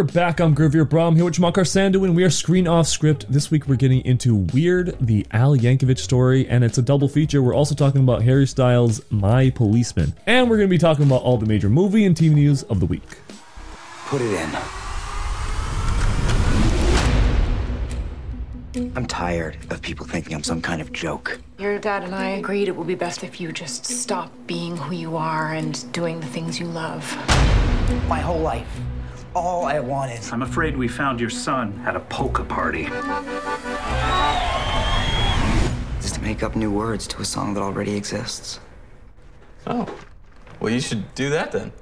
And we're back. I'm Gurveer Brahm here with Chamatkar Sandu, and we are screen off script. This week we're getting into Weird, the Al Yankovic story, and it's a double feature. We're also talking about Harry Styles' My Policeman. And we're going to be talking about all the major movie and TV news of the week. Put it in. I'm tired of people thinking I'm some kind of joke. Your dad and I agreed it would be best if you just stop being who you are and doing the things you love. My whole life, all I wanted. I'm afraid we found your son at a polka party. is to make up new words to a song that already exists. Oh. Well, you should do that then.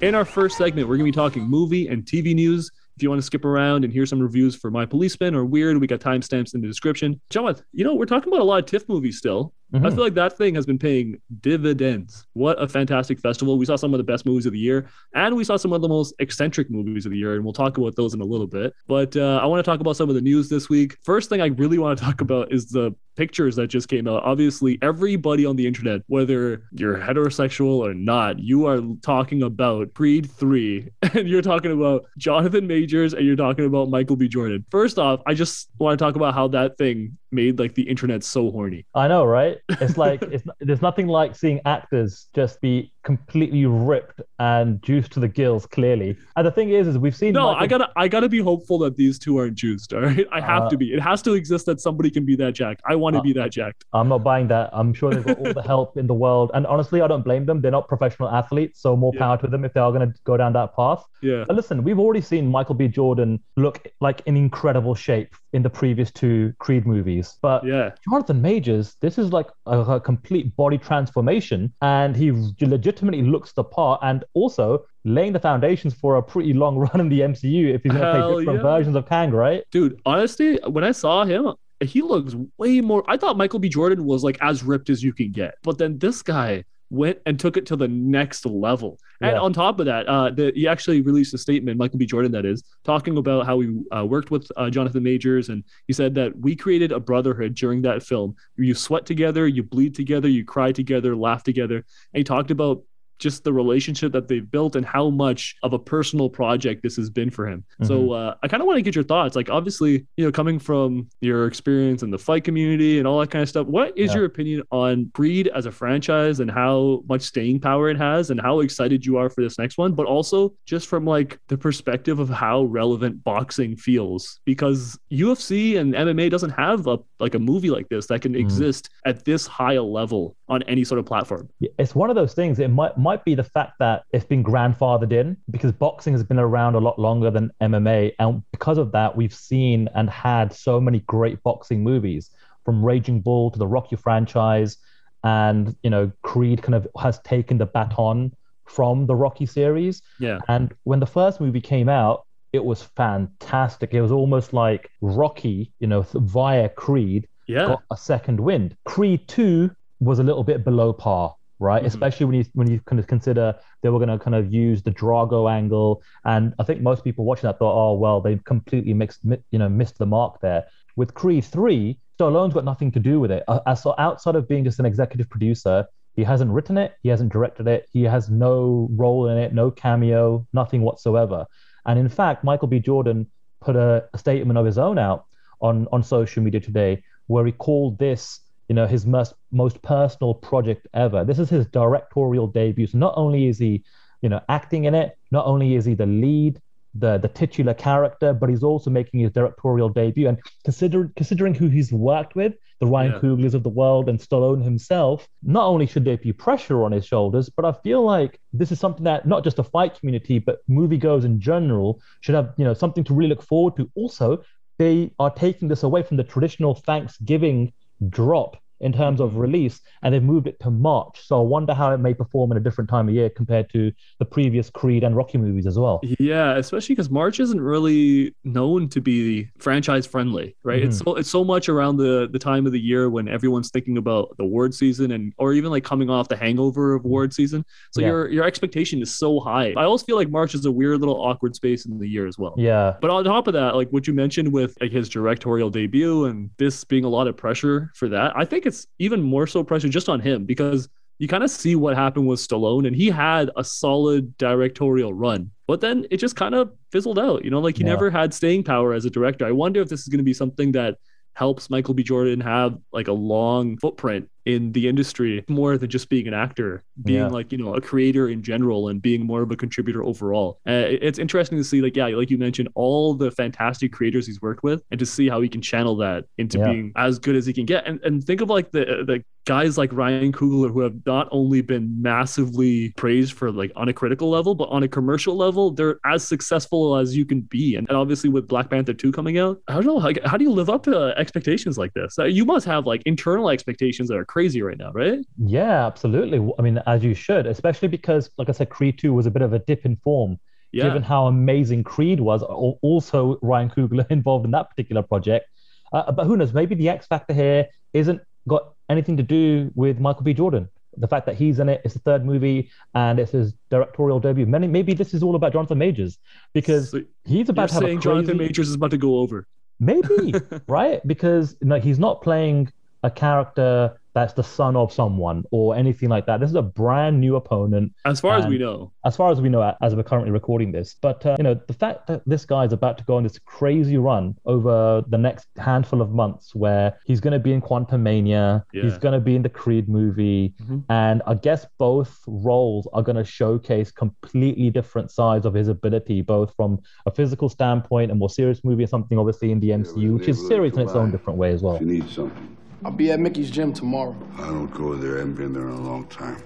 In our first segment, we're going to be talking movie and TV news. If you want to skip around and hear some reviews for My Policeman or Weird, we got timestamps in the description. Jonathan, you know, we're talking about a lot of TIFF movies still. Mm-hmm. I feel like that thing has been paying dividends. What a fantastic festival. We saw some of the best movies of the year, and we saw some of the most eccentric movies of the year, and we'll talk about those in a little bit. But uh, I want to talk about some of the news this week. First thing I really want to talk about is the pictures that just came out. Obviously, everybody on the internet, whether you're heterosexual or not, you are talking about Creed 3, and you're talking about Jonathan Majors, and you're talking about Michael B. Jordan. First off, I just want to talk about how that thing made like the internet so horny. I know, right? It's like it's there's nothing like seeing actors just be completely ripped and juiced to the gills, clearly. And the thing is, is we've seen. No. I gotta, I gotta be hopeful that these two aren't juiced. All right, I have uh, to be. It has to exist that somebody can be that jacked. I want to uh, be that jacked. I'm not buying that. I'm sure they've got all the help in the world, and honestly, I don't blame them. They're not professional athletes, so more yeah. power to them if they are going to go down that path. Yeah. But listen, we've already seen Michael B. Jordan look like in incredible shape in the previous two Creed movies, but yeah, Jonathan Majors, this is like a, a complete body transformation, and he legitimately looks the part, and also laying the foundations for a pretty long run in the MCU if he's going to play different yeah. versions of Kang, right? Dude, honestly, when I saw him, he looks way more. I thought Michael B. Jordan was like as ripped as you can get, but then this guy went and took it to the next level. Yeah. And on top of that, uh, the, he actually released a statement, Michael B. Jordan, that is, talking about how he uh, worked with uh, Jonathan Majors. And he said that we created a brotherhood during that film. You sweat together, you bleed together, you cry together, laugh together. And he talked about just the relationship that they've built and how much of a personal project this has been for him. Mm-hmm. So uh, I kind of want to get your thoughts. Like, obviously, you know, coming from your experience in the fight community and all that kind of stuff, what is yeah. your opinion on Creed as a franchise and how much staying power it has and how excited you are for this next one? But also just from like the perspective of how relevant boxing feels because UFC and MMA doesn't have a like a movie like this that can mm-hmm. exist at this high a level on any sort of platform. It's one of those things. It might might be the fact that it's been grandfathered in because boxing has been around a lot longer than MMA, and because of that, we've seen and had so many great boxing movies from Raging Bull to the Rocky franchise, and you know Creed kind of has taken the baton from the Rocky series. Yeah. And when the first movie came out, it was fantastic. It was almost like Rocky, you know, via Creed, yeah. got a second wind. Creed 2 was a little bit below par, right? Mm-hmm. Especially when you when you kind of consider they were going to kind of use the Drago angle, and I think most people watching that thought, oh well, they completely mixed, you know, missed the mark there. With Creed three, Stallone's got nothing to do with it. Uh, so outside of being just an executive producer, he hasn't written it, he hasn't directed it, he has no role in it, no cameo, nothing whatsoever. And in fact, Michael B. Jordan put a, a statement of his own out on on social media today where he called this you know his most most personal project ever. This is his directorial debut. So not only is he, you know, acting in it, not only is he the lead, the the titular character, but he's also making his directorial debut. And considering considering who he's worked with, the Ryan yeah. Cooglers of the world and Stallone himself, not only should there be pressure on his shoulders, but I feel like this is something that not just the fight community, but moviegoers in general should have, you know, something to really look forward to. Also, they are taking this away from the traditional Thanksgiving drop in terms of release, and they've moved it to March. So I wonder how it may perform in a different time of year compared to the previous Creed and Rocky movies as well. Yeah, especially because March isn't really known to be franchise friendly, right? Mm-hmm. It's so it's so much around the the time of the year when everyone's thinking about the award season and or even like coming off the hangover of award season. So yeah. your your expectation is so high. I always feel like March is a weird little awkward space in the year as well. Yeah. But on top of that, like what you mentioned with like his directorial debut and this being a lot of pressure for that, I think it's it's even more so pressure just on him because you kind of see what happened with Stallone, and he had a solid directorial run, but then it just kind of fizzled out. You know, like he Yeah. never had staying power as a director. I wonder if this is going to be something that helps Michael B. Jordan have like a long footprint in the industry more than just being an actor, being Yeah. like, you know, a creator in general and being more of a contributor overall. Uh, it's interesting to see, like, yeah, like you mentioned, all the fantastic creators he's worked with and to see how he can channel that into Yeah. being as good as he can get. And, and think of like the, the guys like Ryan Coogler who have not only been massively praised for like on a critical level, but on a commercial level, they're as successful as you can be. And, and obviously with Black Panther 2 coming out, I don't know, like, how do you live up to uh, expectations like this? Uh, you must have like internal expectations that are crazy right now, right? Yeah, absolutely. I mean, as you should, especially because, like I said, Creed 2 was a bit of a dip in form, Yeah. given how amazing Creed was. Also, Ryan Coogler involved in that particular project. Uh, but who knows? Maybe the X factor here isn't got anything to do with Michael B. Jordan. The fact that he's in it, it's the third movie, and it's his directorial debut. Maybe, maybe this is all about Jonathan Majors because So he's about to have a crazy... Jonathan Majors is about to go over. Maybe, right? Because you know, he's not playing a character that's the son of someone or anything like that. This is a brand new opponent, As far as we know. as far as we know, as we're currently recording this. But uh, you know, the fact that this guy is about to go on this crazy run over the next handful of months, where he's going to be in Quantumania, he's going to be in the Creed movie, Mhm. and I guess both roles are going to showcase completely different sides of his ability, both from a physical standpoint, a more serious movie, and something obviously in the MCU, which is serious in its own different way as well. If you need something, I'll be at Mickey's gym tomorrow. I don't go there. I haven't been there in a long time.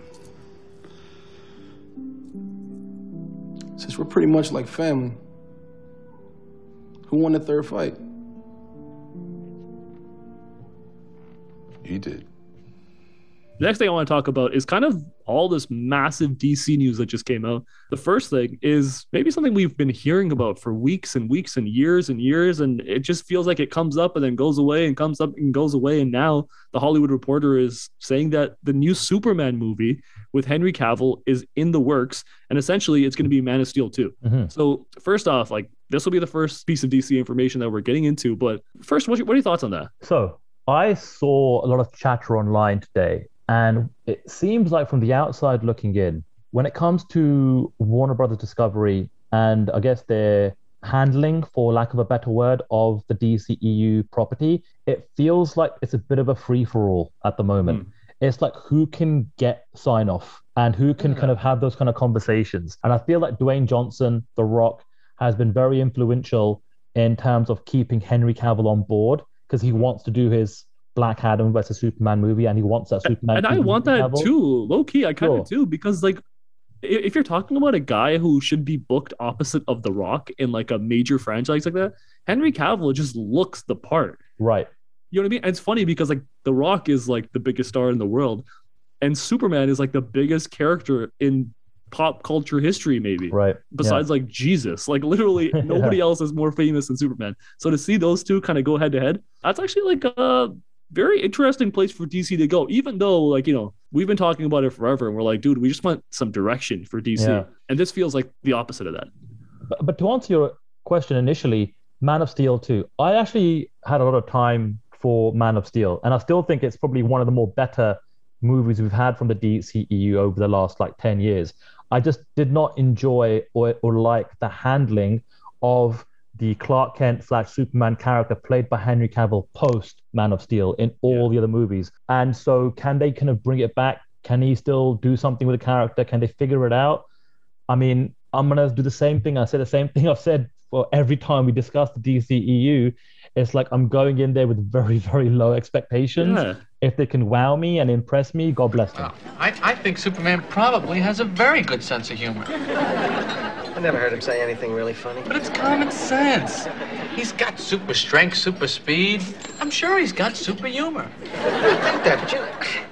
Since we're pretty much like family. Who won the third fight? You did. The next thing I want to talk about is kind of all this massive DC news that just came out. The first thing is maybe something we've been hearing about for weeks and weeks and years and years, and it just feels like it comes up and then goes away and comes up and goes away. And now the Hollywood Reporter is saying that the new Superman movie with Henry Cavill is in the works, and essentially it's going to be Man of Steel 2. Mhm. So, first off, like this will be the first piece of DC information that we're getting into. But first, what, what are your thoughts on that? So I saw a lot of chatter online today, and it seems like from the outside looking in, when it comes to Warner Brothers Discovery and I guess their handling, for lack of a better word, of the DCEU property, it feels like it's a bit of a free for all at the moment. Hmm. It's like who can get sign off and who can kind of have those kind of conversations. And I feel like Dwayne Johnson, The Rock, has been very influential in terms of keeping Henry Cavill on board because he hmm. wants to do his Black Adam versus Superman movie and he wants that Superman. and I want that Cavill. too, low key. I kind Sure. of do because like if you're talking about a guy who should be booked opposite of The Rock in like a major franchise like that, Henry Cavill just looks the part. Right. You know what I mean? And it's funny because like The Rock is like the biggest star in the world, and Superman is like the biggest character in pop culture history, maybe Right. besides like Jesus. Like literally nobody else is more famous than Superman. So to see those two kind of go head to head, that's actually like a very interesting place for DC to go. Even though like, you know, we've been talking about it forever and we're like, dude, we just want some direction for DC. Yeah. And this feels like the opposite of that. But, but to answer your question initially, Man of Steel 2, I actually had a lot of time for Man of Steel, and I still think it's probably one of the more better movies we've had from the DCEU over the last like 10 years. I just did not enjoy or, or like the handling of the Clark Kent slash Superman character played by Henry Cavill post Man of Steel in all the other movies. And so, can they kind of bring it back? Can he still do something with the character? Can they figure it out? I mean, I'm gonna do the same thing. I said the same thing I've said for every time we discuss the DCEU. It's like I'm going in there with very, very low expectations. Yeah. If they can wow me and impress me, God bless them. I, I think Superman probably has a very good sense of humor. I never heard him say anything really funny. But it's common sense. He's got super strength, super speed. I'm sure he's got super humor. I think that, but you.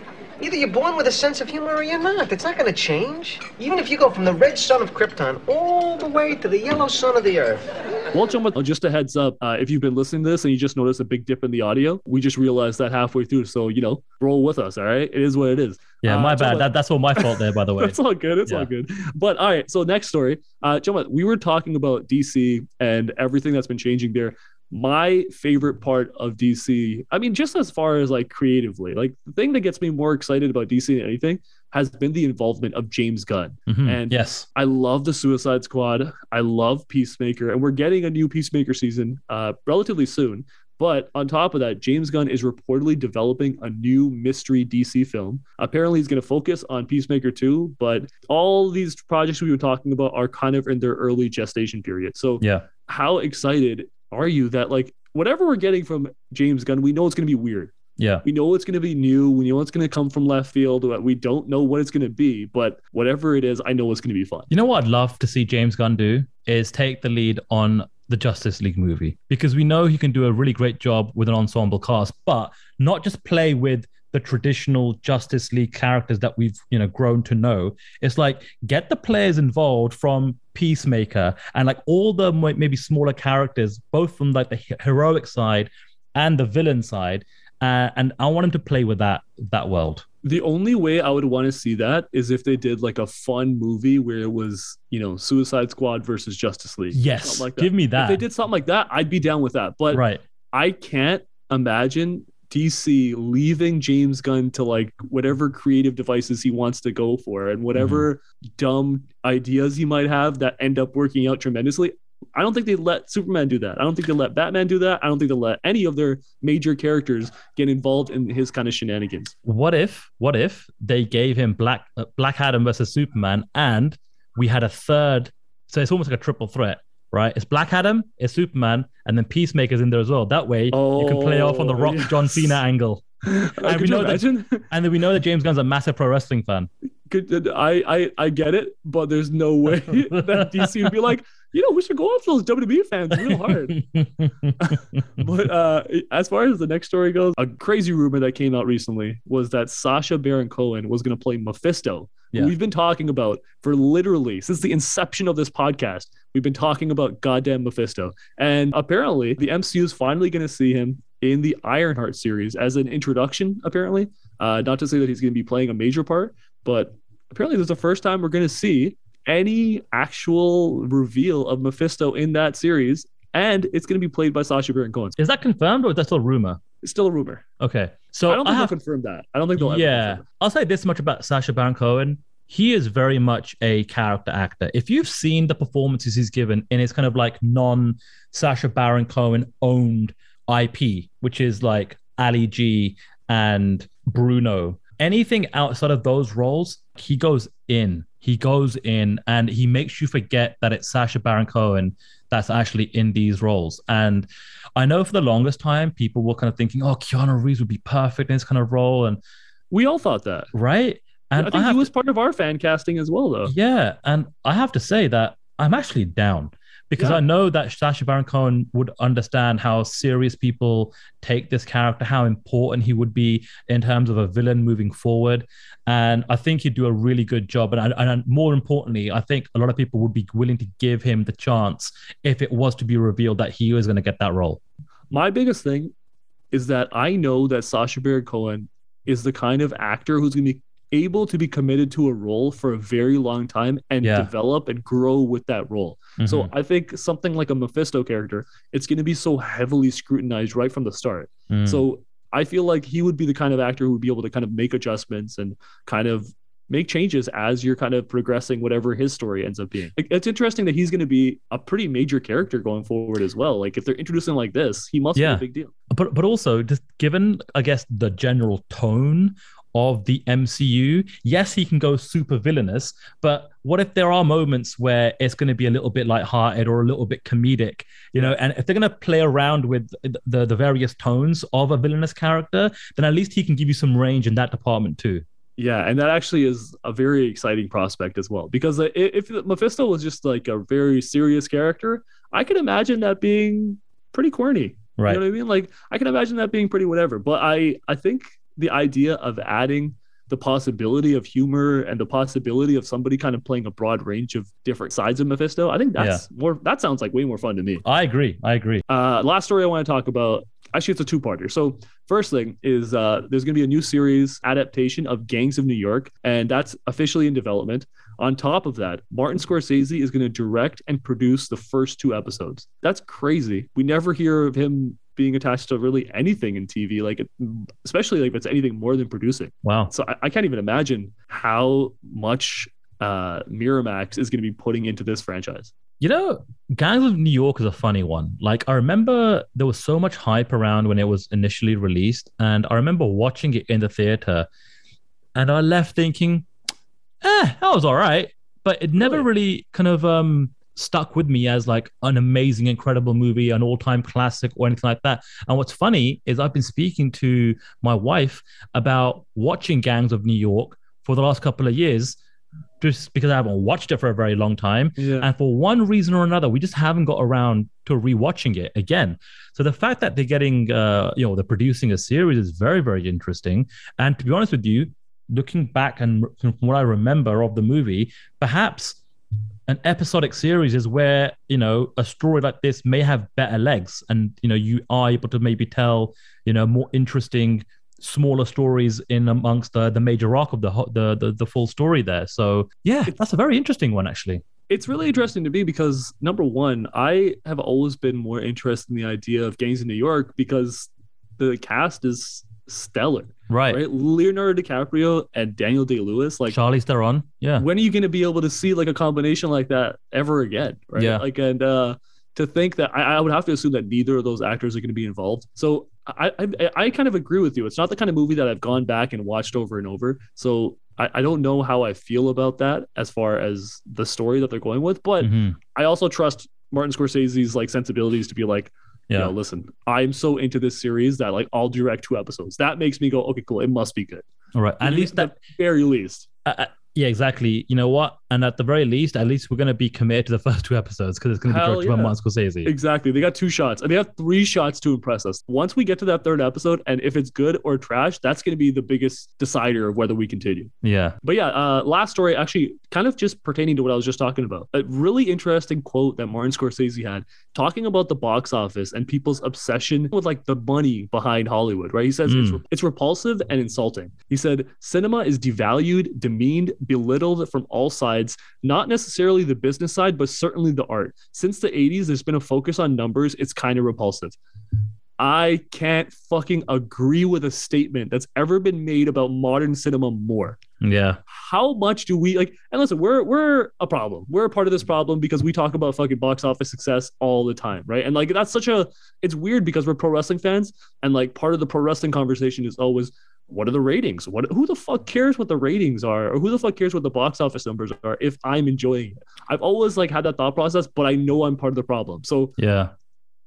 Either you're born with a sense of humor or you're not. It's not going to change. Even if you go from the red sun of Krypton all the way to the yellow sun of the Earth. Well, gentlemen, just a heads up. Uh, if you've been listening to this and you just noticed a big dip in the audio, we just realized that halfway through. So, you know, roll with us. All right. It is what it is. Yeah, Uh, my bad. That, that's all my fault there, by the way. It's all good. It's all good. But all right. So next story, uh, gentlemen, we were talking about DC and everything that's been changing there. My favorite part of DC, I mean, just as far as like creatively, like the thing that gets me more excited about DC than anything has been the involvement of James Gunn. Mhm. And yes, I love the Suicide Squad. I love Peacemaker, and we're getting a new Peacemaker season uh, relatively soon. But on top of that, James Gunn is reportedly developing a new mystery DC film. Apparently, he's going to focus on Peacemaker 2, but all these projects we were talking about are kind of in their early gestation period. So, yeah. how excited are you that, like, whatever we're getting from James Gunn, we know it's going to be weird. Yeah. We know it's going to be new. We know it's going to come from left field. We don't know what it's going to be, but whatever it is, I know it's going to be fun. You know what I'd love to see James Gunn do is take the lead on the Justice League movie because we know he can do a really great job with an ensemble cast, but not just play with the traditional Justice League characters that we've you know grown to know. It's like get the players involved from Peacemaker and like all the maybe smaller characters, both from like the heroic side and the villain side, uh, and I want him to play with that that world. The only way I would want to see that is if they did like a fun movie where it was, you know, Suicide Squad versus Justice League. Yes, like give me that. If they did something like that, I'd be down with that. But right. I can't imagine DC leaving James Gunn to like whatever creative devices he wants to go for and whatever mm-hmm. dumb ideas he might have that end up working out tremendously. I don't think they let Superman do that. I don't think they let Batman do that. I don't think they let any of their major characters get involved in his kind of shenanigans. What if, what if they gave him Black uh, Black Adam versus Superman, and we had a third? So it's almost like a triple threat, right? It's Black Adam, it's Superman, and then Peacemaker's in there as well. That way, oh, you can play off on the Rock yes. John Cena angle. and we know imagine? that, and then we know that James Gunn's a massive pro wrestling fan. Could, I, I I get it, but there's no way that DC would be like, you know, we should go after those WWE fans real hard. but uh, as far as the next story goes, a crazy rumor that came out recently was that Sacha Baron Cohen was going to play Mephisto. Yeah. We've been talking about for literally since the inception of this podcast. We've been talking about goddamn Mephisto, and apparently the MCU is finally going to see him in the Ironheart series as an introduction. Apparently, uh, not to say that he's going to be playing a major part, but apparently this is the first time we're going to see any actual reveal of Mephisto in that series, and it's going to be played by Sacha Baron Cohen. Is that confirmed or is that still a rumor? It's still a rumor. Okay, so I don't think have, they'll confirm that. I don't think they'll. Yeah, I'll say this much about Sacha Baron Cohen. He is very much a character actor. If you've seen the performances he's given in his kind of like non Sacha Baron Cohen owned IP, which is like Ali G and Bruno, anything outside of those roles, he goes in. He goes in and he makes you forget that it's Sacha Baron Cohen that's actually in these roles. And I know for the longest time, people were kind of thinking, oh, Keanu Reeves would be perfect in this kind of role. And we all thought that. Right. And I think I he was part of our fan casting as well, though. Yeah. And I have to say that I'm actually down because yeah. I know that Sacha Baron Cohen would understand how serious people take this character, how important he would be in terms of a villain moving forward. And I think he'd do a really good job. And, and more importantly, I think a lot of people would be willing to give him the chance if it was to be revealed that he was going to get that role. My biggest thing is that I know that Sacha Baron Cohen is the kind of actor who's going to be able to be committed to a role for a very long time and Yeah. develop and grow with that role. So Mhm. I think something like a Mephisto character, it's going to be so heavily scrutinized right from the start. Mm. So I feel like he would be the kind of actor who would be able to kind of make adjustments and kind of make changes as you're kind of progressing whatever his story ends up being. It's interesting that he's going to be a pretty major character going forward as well. Like if they're introducing like this, he must Yeah. be a big deal. but but also just given i guess the general tone of the mcu yes he can go super villainous but what if there are moments where it's going to be a little bit lighthearted or a little bit comedic you know and if they're going to play around with the the various tones of a villainous character then at least he can give you some range in that department too Yeah, and that actually is a very exciting prospect as well. Because uh, if Mephisto was just like a very serious character, I could imagine that being pretty corny. Right. You know what I mean? Like I can imagine that being pretty whatever. But I I think the idea of adding the possibility of humor and the possibility of somebody kind of playing a broad range of different sides of Mephisto, I think that's more that sounds like way more fun to me. i agree i agree Uh, last story I want to talk about. Actually, it's a two-parter. So, first thing is uh, there's going to be a new series adaptation of Gangs of New York, and that's officially in development. On top of that, Martin Scorsese is going to direct and produce the first two episodes. That's crazy. We never hear of him being attached to really anything in TV, like especially like if it's anything more than producing. Wow. So I, I can't even imagine how much uh Miramax is going to be putting into this franchise. You know, Gangs of New York is a funny one. Like, I remember there was so much hype around when it was initially released, and I remember watching it in the theater, and I left thinking, eh, that was all right. But it never really kind of um stuck with me as like an amazing, incredible movie, an all-time classic, or anything like that. And what's funny is I've been speaking to my wife about watching Gangs of New York for the last couple of years just because I haven't watched it for a very long time. Yeah. And for one reason or another, we just haven't got around to rewatching it again. So the fact that they're getting, uh, you know, they're producing a series is very, very interesting. And to be honest with you, looking back and from what I remember of the movie, perhaps an episodic series is where you know a story like this may have better legs and you know you are able to maybe tell you know more interesting smaller stories in amongst the, the major arc of the, the the the full story there so yeah that's a very interesting one actually It's really interesting to me because number one, I have always been more interested in the idea of gangs in New York because the cast is stellar. Right, Right? Leonardo DiCaprio and Daniel Day Lewis. Like charlize theron yeah when are you going to be able to see like a combination like that ever again right Yeah. like and uh to think that I, I would have to assume that neither of those actors are going to be involved so I, I i kind of agree with you it's not the kind of movie that i've gone back and watched over and over so I, I don't know how i feel about that as far as the story that they're going with but Mhm. i also trust martin scorsese's like sensibilities to be like Yeah. you know, listen, I'm so into this series that like I'll direct two episodes. That makes me go, okay, cool. It must be good. all right at least that at the very least. uh, uh, yeah exactly you know what and at the very least at least we're going to be committed to the first two episodes because it's going to be directed by martin scorsese Exactly. They got two shots and they have three shots to impress us. Once we get to that third episode, and if it's good or trash, that's going to be the biggest decider of whether we continue. yeah But yeah, uh, last story actually kind of just pertaining to what I was just talking about. A really interesting quote that Martin Scorsese had talking about the box office and people's obsession with like the money behind Hollywood, right? He says it's, Mm. it's repulsive and insulting. He said, cinema is devalued, demeaned, belittled from all sides, not necessarily the business side, but certainly the art. Since the 80s, there's been a focus on numbers. It's kind of repulsive. I can't fucking agree with a statement that's ever been made about modern cinema more. yeah How much do we like? And listen, we're we're a problem. We're a part of this problem because we talk about fucking box office success all the time, right? And like that's such a it's weird because we're pro wrestling fans, and like part of the pro wrestling conversation is always what are the ratings? What who the fuck cares what the ratings are, or who the fuck cares what the box office numbers are if I'm enjoying it? I've always like had that thought process, but I know I'm part of the problem. So yeah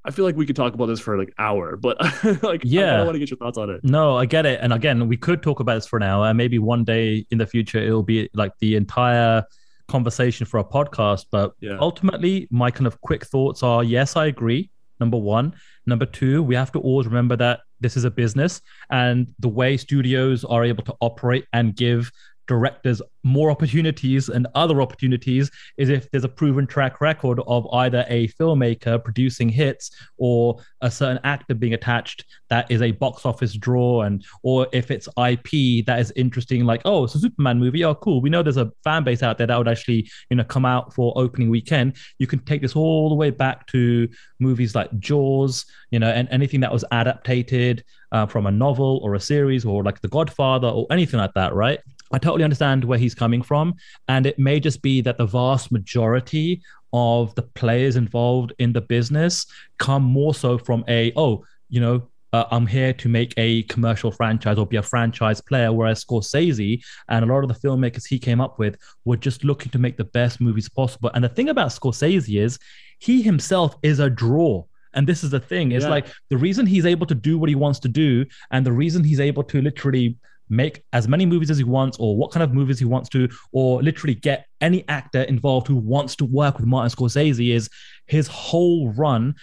I feel like we could talk about this for like hour, but like Yeah. I want to get your thoughts on it. No, I get it. And again, we could talk about this for an hour. And maybe one day in the future, it'll be like the entire conversation for a podcast. But Yeah. ultimately, my kind of quick thoughts are yes, I agree. Number one. Number two, we have to always remember that this is a business and the way studios are able to operate and give directors more opportunities and other opportunities is if there's a proven track record of either a filmmaker producing hits or a certain actor being attached that is a box office draw and or if it's IP that is interesting like oh it's a Superman movie oh cool we know there's a fan base out there that would actually you know come out for opening weekend. You can take this all the way back to movies like Jaws you know and anything that was adapted uh, from a novel or a series or like The Godfather or anything like that right I totally understand where he's coming from. And it may just be that the vast majority of the players involved in the business come more so from a, oh, you know, uh, I'm here to make a commercial franchise or be a franchise player. Whereas Scorsese and a lot of the filmmakers he came up with were just looking to make the best movies possible. And the thing about Scorsese is he himself is a draw. And this is the thing. It's Yeah. like the reason he's able to do what he wants to do, and the reason he's able to literally make as many movies as he wants, or what kind of movies he wants to, or literally get any actor involved who wants to work with Martin Scorsese is his whole run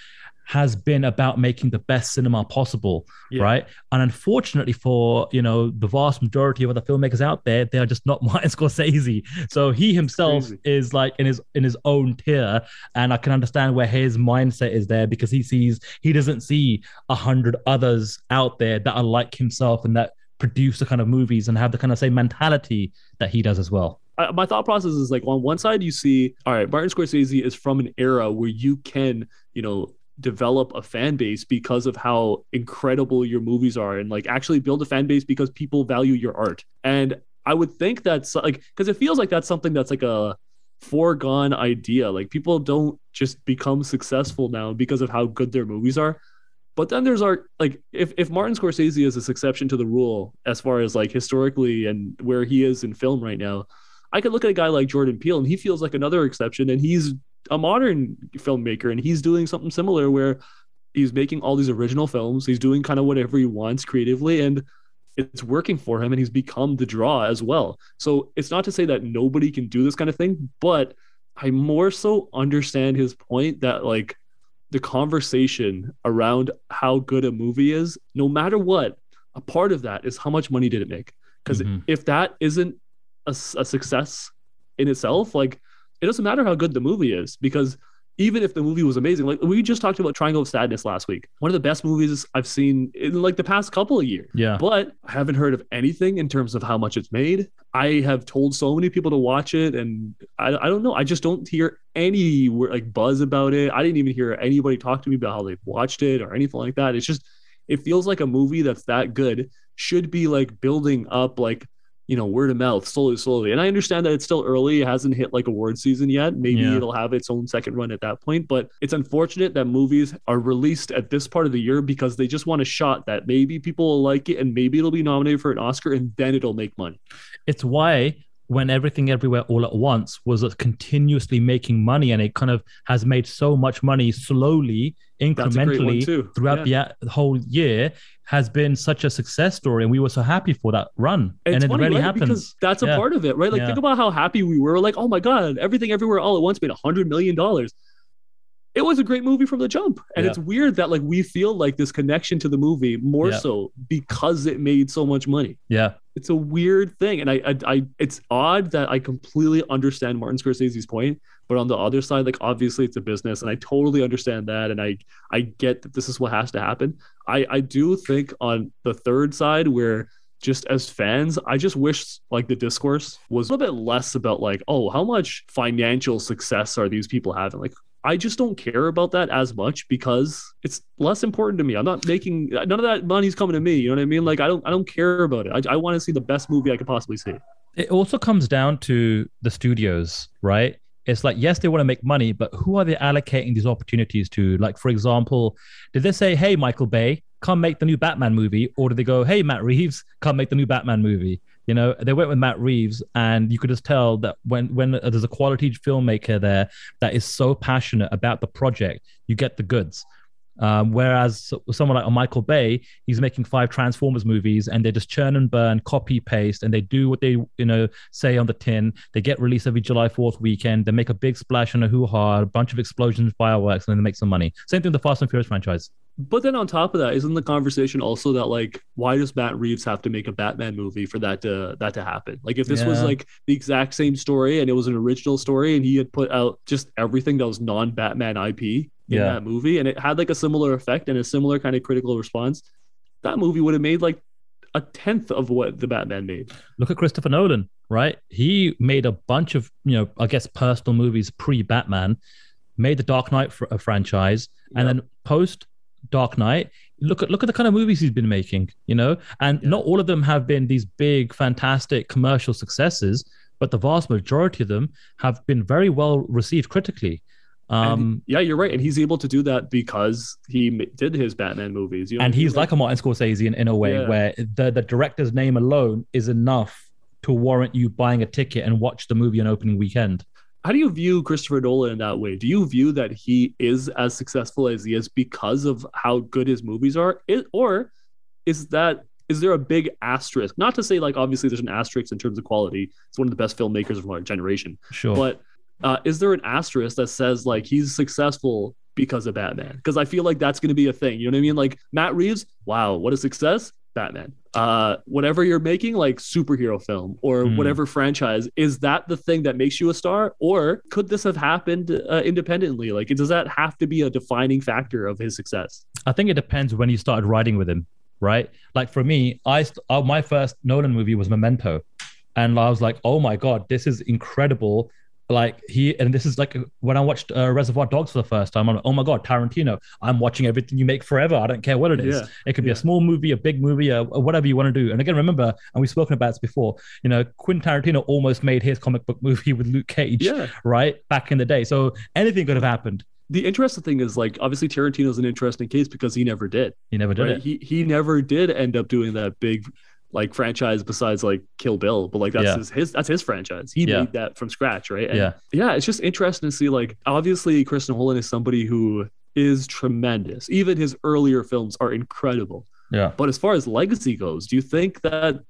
has been about making the best cinema possible Yeah. right? And unfortunately for you know the vast majority of other filmmakers out there they are just not martin scorsese. So he himself is like in his in his own tier and i can understand where his mindset is there because he sees he doesn't see a hundred others out there that are like himself and that produce the kind of movies and have the kind of same mentality that he does as well I, my thought process is like on one side you see all right martin scorsese is from an era where you can you know develop a fan base because of how incredible your movies are and like actually build a fan base because people value your art. And I would think that's like because it feels like that's something that's like a foregone idea. Like people don't just become successful now because of how good their movies are. But then there's our like if if Martin Scorsese is this exception to the rule as far as like historically and where he is in film right now, I could look at a guy like Jordan Peele and he feels like another exception and he's a modern filmmaker and he's doing something similar where he's making all these original films. He's doing kind of whatever he wants creatively and it's working for him and he's become the draw as well. So it's not to say that nobody can do this kind of thing, but I more so understand his point that like the conversation around how good a movie is, no matter what, a part of that is how much money did it make? Because Mhm. if that isn't a success in itself, like it doesn't matter how good the movie is because even if the movie was amazing, like we just talked about Triangle of Sadness last week, one of the best movies I've seen in like the past couple of years. Yeah. But I haven't heard of anything in terms of how much it's made. I have told so many people to watch it, and I, I don't know. I just don't hear any like buzz about it. I didn't even hear anybody talk to me about how they've watched it or anything like that. It's just it feels like a movie that's that good should be like building up like you know word of mouth slowly slowly. And i understand that it's still early. It hasn't hit like award season yet. Maybe Yeah. it'll have its own second run at that point. But it's unfortunate that movies are released at this part of the year because they just want a shot that maybe people will like it and maybe it'll be nominated for an oscar and then it'll make money. It's why when everything everywhere all at once was continuously making money and it kind of has made so much money slowly That's a great one incrementally throughout the, the whole year has been such a success story and we were so happy for that run and, it's it funny, really right? happens because that's a Yeah. part of it, right? Like Yeah. think about how happy we were. Like, oh my god, everything everywhere all at once made a hundred million dollars. It was a great movie from the jump, and Yeah. it's weird that like we feel like this connection to the movie more Yeah. so because it made so much money. yeah It's a weird thing, and I, I, I, it's odd that I completely understand Martin Scorsese's point, but on the other side, like obviously it's a business, and I totally understand that, and I, I get that this is what has to happen. I, I do think on the third side where just as fans, I just wish like the discourse was a little bit less about like, oh, how much financial success are these people having? Like, I just don't care about that as much because it's less important to me. I'm not making none of that money's coming to me. You know what I mean? Like, I don't, I don't care about it. I, I want to see the best movie I could possibly see. it also comes down to the studios, right? It's like, yes, they want to make money, but who are they allocating these opportunities to? Like, for example, did they say, hey, Michael Bay, come make the new Batman movie? Or did they go, hey, Matt Reeves, come make the new Batman movie? You know, they went with Matt Reeves, and you could just tell that when when uh, there's a quality filmmaker there that is so passionate about the project, you get the goods. Um, whereas someone like Michael Bay, he's making five Transformers movies and they just churn and burn, copy paste, and they do what they you know say on the tin. They get released every July Fourth weekend. They make a big splash and a hoo ha, a bunch of explosions, fireworks, and then they make some money. Same thing with the Fast and Furious franchise. But then on top of that, isn't the conversation also that like, why does Matt Reeves have to make a Batman movie for that to that to happen? Like, if this was like the exact same story and it was an original story and he had put out just everything that was non-Batman IP in Yeah. that movie and it had like a similar effect and a similar kind of critical response, that movie would have made like a tenth of what the Batman made. Look at Christopher Nolan, right? He made a bunch of, you know, I guess personal movies pre Batman, made the Dark Knight fr- a franchise, and then post Dark Knight, look at look at the kind of movies he's been making, you know, and not all of them have been these big, fantastic commercial successes, but the vast majority of them have been very well received critically. And Um, yeah, you're right, and he's able to do that because he did his Batman movies. You know and what I mean? he's like a Martin Scorsese in, in a way Yeah. where the, the director's name alone is enough to warrant you buying a ticket and watch the movie on opening weekend. how do you view Christopher Nolan in that way? Do you view that he is as successful as he is because of how good his movies are, it, or is that is there a big asterisk? Not to say like obviously there's an asterisk in terms of quality. It's one of the best filmmakers of our generation. Sure. But uh, is there an asterisk that says like he's successful because of Batman? Because I feel like that's going to be a thing. You know what I mean? Like Matt Reeves, wow, what a success! Batman. Uh, whatever you're making, like superhero film or Hmm. whatever franchise, is that the thing that makes you a star, or could this have happened uh, independently? Like, does that have to be a defining factor of his success? I think it depends when you started writing with him, right? Like for me, I st- uh, my first Nolan movie was Memento, and I was like, oh my god, this is incredible. Like he and this is like when I watched uh, Reservoir Dogs for the first time. I'm like, oh my god, Tarantino! I'm watching everything you make forever. I don't care what it is. Yeah, It could be yeah. a small movie, a big movie, uh, whatever you want to do. And again, remember, and we've spoken about this before. You know, Quentin Tarantino almost made his comic book movie with Luke Cage, Yeah. right back in the day. So anything could have happened. The interesting thing is like obviously Tarantino's an interesting case because he never did. He never did right? it. He he never did end up doing that big like franchise besides like Kill Bill, but like that's Yeah. his, his that's his franchise. He Yeah. made that from scratch, right? And Yeah. yeah, it's just interesting to see like obviously Chris Nolan is somebody who is tremendous. Even his earlier films are incredible. Yeah. But as far as legacy goes, do you think that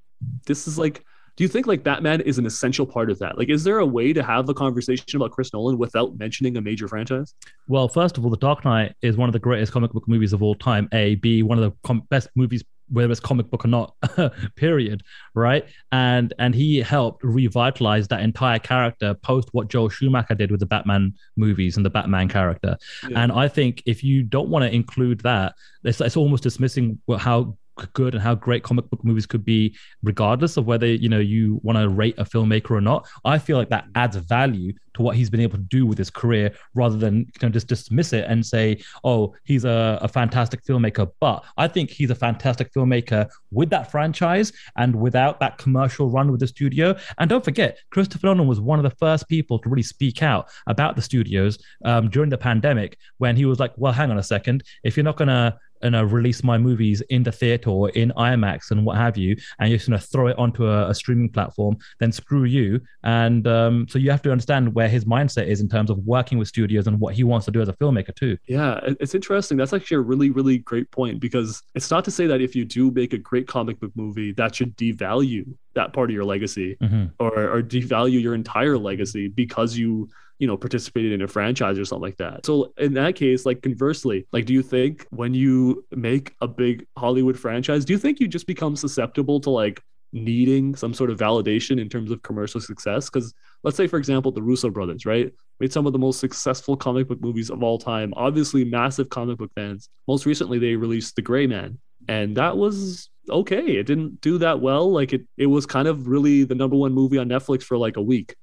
this is like do you think like Batman is an essential part of that? Like is there a way to have a conversation about Chris Nolan without mentioning a major franchise? Well, first of all, The Dark Knight is one of the greatest comic book movies of all time. A, B, one of the com- best movies, whether it's comic book or not. period. Right, and and he helped revitalize that entire character post what Joel Schumacher did with the Batman movies and the Batman character. Yeah. And I think if you don't want to include that, it's, it's almost dismissing how good and how great comic book movies could be regardless of whether you know you want to rate a filmmaker or not. I feel like that adds value to what he's been able to do with his career rather than you know just dismiss it and say oh he's a, a fantastic filmmaker. But i think he's a fantastic filmmaker with that franchise and without that commercial run with the studio. And don't forget christopher nolan was one of the first people to really speak out about the studios um, during the pandemic when he was like well hang on a second. If you're not going to you know, release my movies in the theater or in IMAX and what have you, and you're just going to throw it onto a, a streaming platform, then screw you. And um, so you have to understand where his mindset is in terms of working with studios and what he wants to do as a filmmaker too. Yeah, it's interesting. That's actually a really, really great point because it's not to say that if you do make a great comic book movie, that should devalue that part of your legacy Mhm. or, or devalue your entire legacy because you, you know, participated in a franchise or something like that. So in that case, like conversely, like, do you think when you make a big Hollywood franchise, do you think you just become susceptible to like needing some sort of validation in terms of commercial success? Because let's say, for example, the Russo brothers, right? Made some of the most successful comic book movies of all time. Obviously, massive comic book fans. Most recently, they released The Gray Man, and that was okay. It didn't do that well. Like it, it was kind of really the number one movie on Netflix for like a week,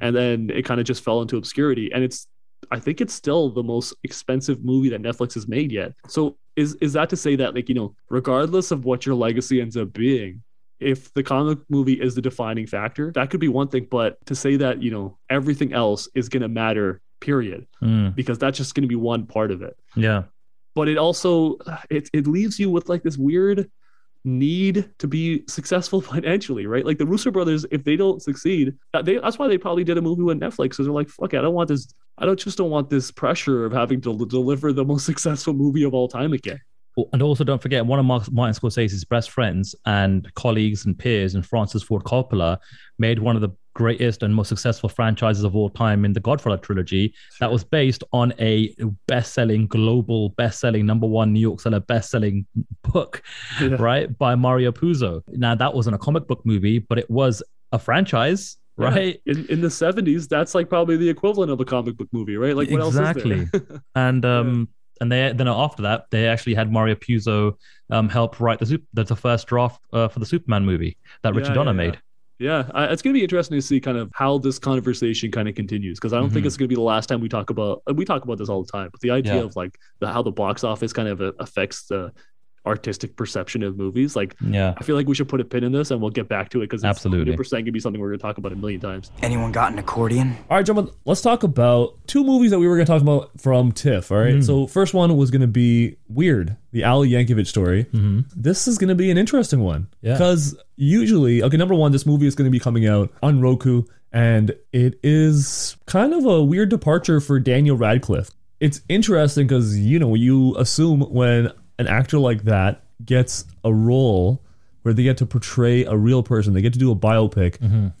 and then it kind of just fell into obscurity. And it's, I think it's still the most expensive movie that Netflix has made yet. So is is that to say that like you know, regardless of what your legacy ends up being, if the comic movie is the defining factor, that could be one thing. But to say that, you know, everything else is going to matter, period, Mm, because that's just going to be one part of it. yeah. But it also, it, it leaves you with like this weird need to be successful financially, right? Like the Russo brothers, if they don't succeed, that they, that's why they probably did a movie with Netflix because they're like, fuck it, I don't want this. I don't just don't want this pressure of having to deliver the most successful movie of all time again. And also, don't forget, one of Martin Scorsese's best friends and colleagues and peers, and Francis Ford Coppola, made one of the greatest and most successful franchises of all time in the Godfather trilogy. That was based on a best-selling, global best-selling, number one New York seller best-selling book, Yeah. right, by Mario Puzo. Now, that wasn't a comic book movie, but it was a franchise, Yeah. right? In in the 70s, that's like probably the equivalent of a comic book movie, right? Like what exactly. else is there? and um and they then after that they actually had Mario Puzo um help write the soup the first draft uh, for the Superman movie that Richard Yeah, Donner yeah, made. Yeah, I, it's going to be interesting to see kind of how this conversation kind of continues because I don't think Mhm. it's going to be the last time we talk about. We talk about this all the time, but the idea Yeah. of like the, how the box office kind of uh, affects the artistic perception of movies. Like, Yeah. I feel like we should put a pin in this and we'll get back to it because Absolutely. percent going to be something we're going to talk about a million times. Anyone got an accordion? All right, gentlemen, let's talk about two movies that we were going to talk about from TIFF. All right. Mhm. So, first one was going to be Weird, the Al Yankovic story. Mhm. This is going to be an interesting one. Yeah. Because usually, okay, number one, this movie is going to be coming out on Roku, and it is kind of a weird departure for Daniel Radcliffe. It's interesting because, you know, you assume when an actor like that gets a role where they get to portray a real person, they get to do a biopic. Mhm.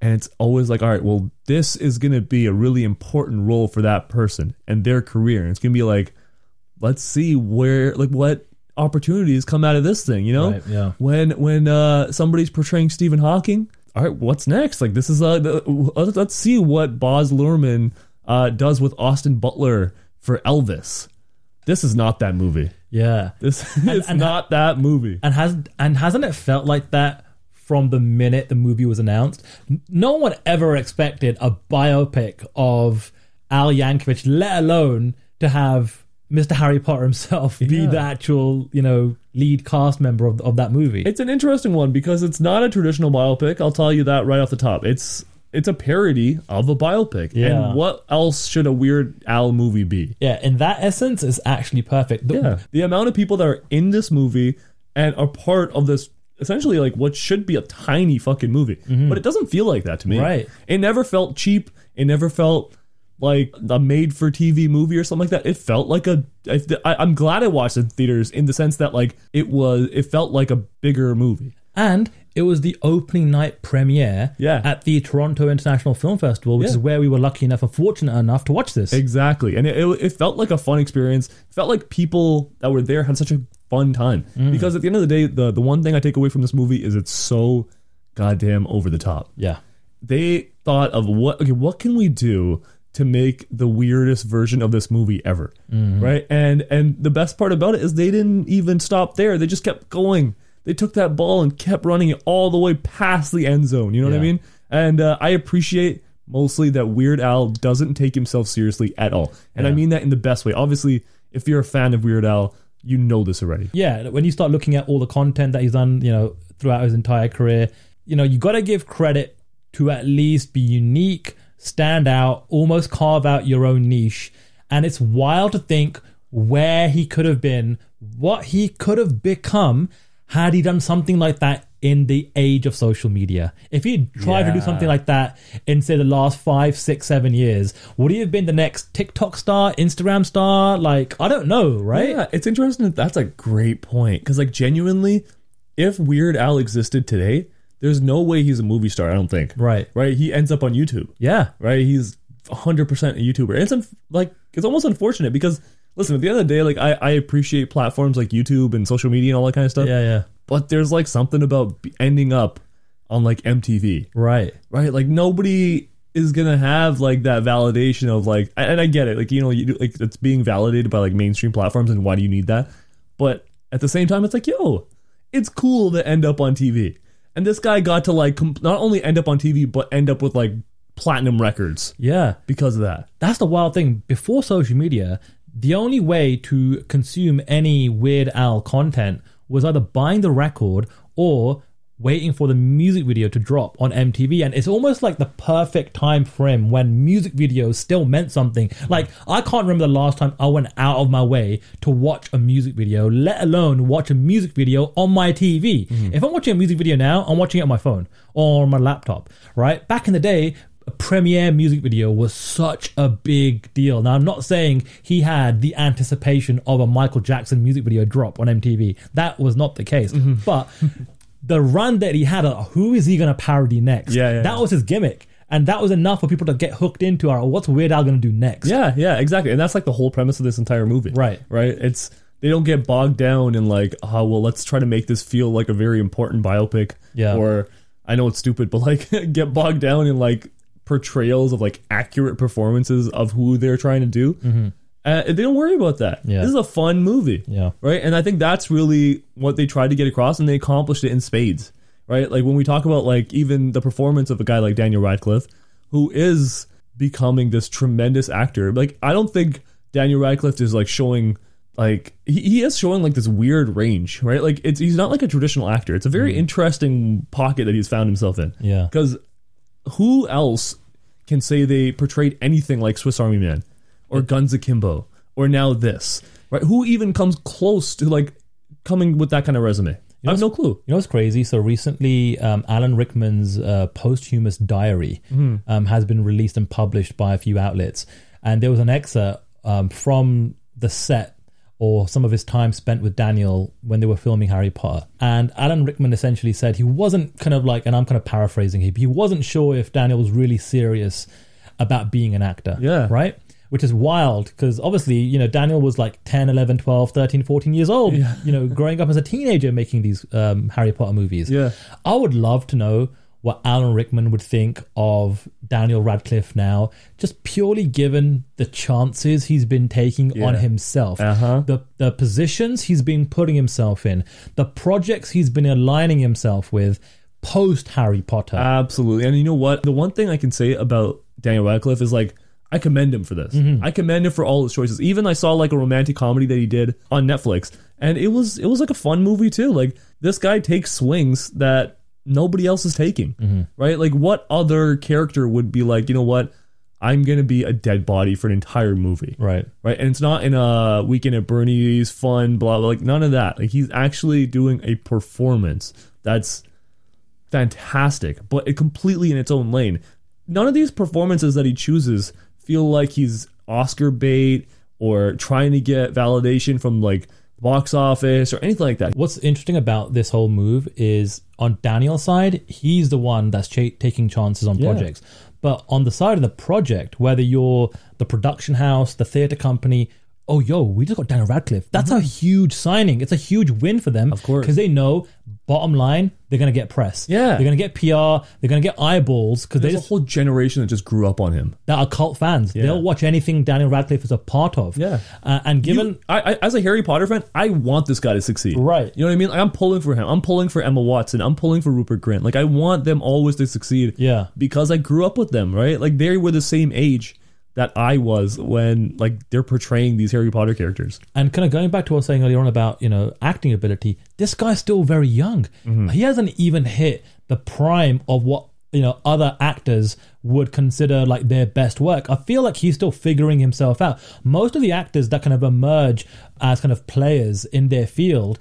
and it's always like all right well this is going to be a really important role for that person and their career. And it's going to be like let's see where like what opportunities come out of this thing you know? Right, yeah. when when uh somebody's portraying stephen hawking all right what's next? Like this is uh the, let's, let's see what baz luhrmann uh does with austin butler for elvis. This is not that movie Yeah. this is and- not that movie And has and hasn't it felt like that from the minute the movie was announced. No one ever expected a biopic of Al Yankovic, let alone to have Mr. Harry Potter himself be Yeah. the actual, you know, lead cast member of, of that movie. It's an interesting one because it's not a traditional biopic. I'll tell you that right off the top. It's it's a parody of a biopic. Yeah. And what else should a Weird Al movie be? yeah, and that essence, is actually perfect. The- Yeah. The amount of people that are in this movie and are part of this essentially like what should be a tiny fucking movie. But it doesn't feel like that to me. Mm-hmm. Right. It never felt cheap. It never felt like a made for TV movie or something like that. It felt like a. I, I'm glad I watched it in theaters in the sense that like it was. It felt like a bigger movie. And it was the opening night premiere Yeah. at the Toronto International Film Festival, which Yeah. is where we were lucky enough and fortunate enough to watch this. Exactly, and it, it, it felt like a fun experience. It felt like people that were there had such a fun time. Mm. Because at the end of the day, the the one thing I take away from this movie is it's so goddamn over the top. Yeah. They thought of what okay, what can we do to make the weirdest version of this movie ever, Mm-hmm. right? And and the best part about it is they didn't even stop there. They just kept going. They took that ball and kept running it all the way past the end zone. You know what I mean? And uh, I appreciate mostly that Weird Al doesn't take himself seriously at all. And I mean that in the best way. Obviously, if you're a fan of Weird Al, you know this already. Yeah, when you start looking at all the content that he's done, you know, throughout his entire career, you know, you got to give credit to at least be unique, stand out, almost carve out your own niche. And it's wild to think where he could have been, what he could have become had he done something like that in the age of social media. If he tried to do something like that in say the last five, six, seven years, would he have been the next TikTok star, Instagram star? Like, I don't know, right? Yeah, it's interesting. That that's a great point because, like, genuinely, if Weird Al existed today, there's no way he's a movie star. I don't think. Right. Right. He ends up on YouTube. Yeah. Right. He's 100 percent a YouTuber. And it's like it's almost unfortunate because listen, at the end of the day, like I, I appreciate platforms like YouTube and social media and all that kind of stuff. Yeah, yeah. But there's like something about ending up on like MTV. Right. Right. Like nobody is gonna have like that validation of like, and I get it. Like you know, you like it's being validated by like mainstream platforms, and why do you need that? But at the same time, it's like, yo, it's cool to end up on TV. And this guy got to like com- not only end up on TV, but end up with like platinum records Yeah. because of that. That's the wild thing. Before social media, the only way to consume any Weird Al content was either buying the record or waiting for the music video to drop on MTV. And it's almost like the perfect time frame when music videos still meant something. Like, I can't remember the last time I went out of my way to watch a music video, let alone watch a music video on my TV. Mm-hmm. If I'm watching a music video now, I'm watching it on my phone or on my laptop, right? Back in the day, premiere music video was such a big deal. Now, I'm not saying he had the anticipation of a Michael Jackson music video drop on MTV. That was not the case. But the run that he had, uh, who is he going to parody next? Yeah, yeah, that yeah. was his gimmick. And that was enough for people to get hooked into, our what's Weird Al going to do next? Yeah, yeah, exactly. And that's like the whole premise of this entire movie. Right. Right. It's they don't get bogged down in like, oh well, let's try to make this feel like a very important biopic. Yeah. Or I know it's stupid, but like get bogged down in like portrayals of like accurate performances of who they're trying to do. Uh, they don't worry about that. Yeah. This is a fun movie. Yeah. Right. And I think that's really what they tried to get across, and they accomplished it in spades. Right. Like when we talk about like even the performance of a guy like Daniel Radcliffe, who is becoming this tremendous actor. Like I don't think Daniel Radcliffe is like showing like he, he is showing like this weird range, right? Like it's he's not like a traditional actor. It's a very interesting pocket that he's found himself in. Yeah. Because who else can say they portrayed anything like Swiss Army Man or Guns Akimbo or now this? Right? Who even comes close to like coming with that kind of resume? I have no clue. You know what's crazy? So recently, um, Alan Rickman's uh, posthumous diary Mm-hmm. um, has been released and published by a few outlets, and there was an excerpt um, from the set or some of his time spent with Daniel when they were filming Harry Potter. And Alan Rickman essentially said he wasn't kind of like, and I'm kind of paraphrasing here, but he wasn't sure if Daniel was really serious about being an actor. Yeah. Right? Which is wild because obviously, you know, Daniel was like 10, 11, 12, 13, 14 years old, yeah. you know, growing up as a teenager making these um, Harry Potter movies. Yeah. I would love to know what Alan Rickman would think of Daniel Radcliffe now, just purely given the chances he's been taking on himself, Uh-huh. the the positions he's been putting himself in, the projects he's been aligning himself with, post Harry Potter. Absolutely. And you know what? The one thing I can say about Daniel Radcliffe is like I commend him for this. Mhm. I commend him for all his choices. Even I saw like a romantic comedy that he did on Netflix, and it was it was like a fun movie too. Like this guy takes swings that nobody else is taking. Mhm. Right? Like what other character would be like, you know what? I'm gonna be a dead body for an entire movie. Right. Right. And it's not in a weekend at Bernie's fun, blah blah like none of that. Like he's actually doing a performance that's fantastic, but it completely in its own lane. None of these performances that he chooses feel like he's Oscar bait or trying to get validation from like box office or anything like that. What's interesting about this whole move is on Daniel's side, he's the one that's cha- taking chances on Yeah. projects. But on the side of the project, whether you're the production house, the theater company, oh, yo, we just got Daniel Radcliffe. That's mm-hmm. a huge signing. It's a huge win for them. Of course. Because they know, bottom line, they're going to get press. Yeah. They're going to get PR. They're going to get eyeballs because There's a whole generation that just grew up on him. that are cult fans. Yeah. They'll watch anything Daniel Radcliffe is a part of. Yeah. Uh, and given. You- I, I, as a Harry Potter fan, I want this guy to succeed. Right. You know what I mean? Like, I'm pulling for him. I'm pulling for Emma Watson. I'm pulling for Rupert Grint. Like I want them always to succeed. Yeah. Because I grew up with them, right? Like they were the same age that I was when like they're portraying these Harry Potter characters. And kind of going back to what I was saying earlier on about, you know, acting ability, this guy's still very young. Mm-hmm. He hasn't even hit the prime of what, you know, other actors would consider like their best work. I feel like he's still figuring himself out. Most of the actors that kind of emerge as kind of players in their field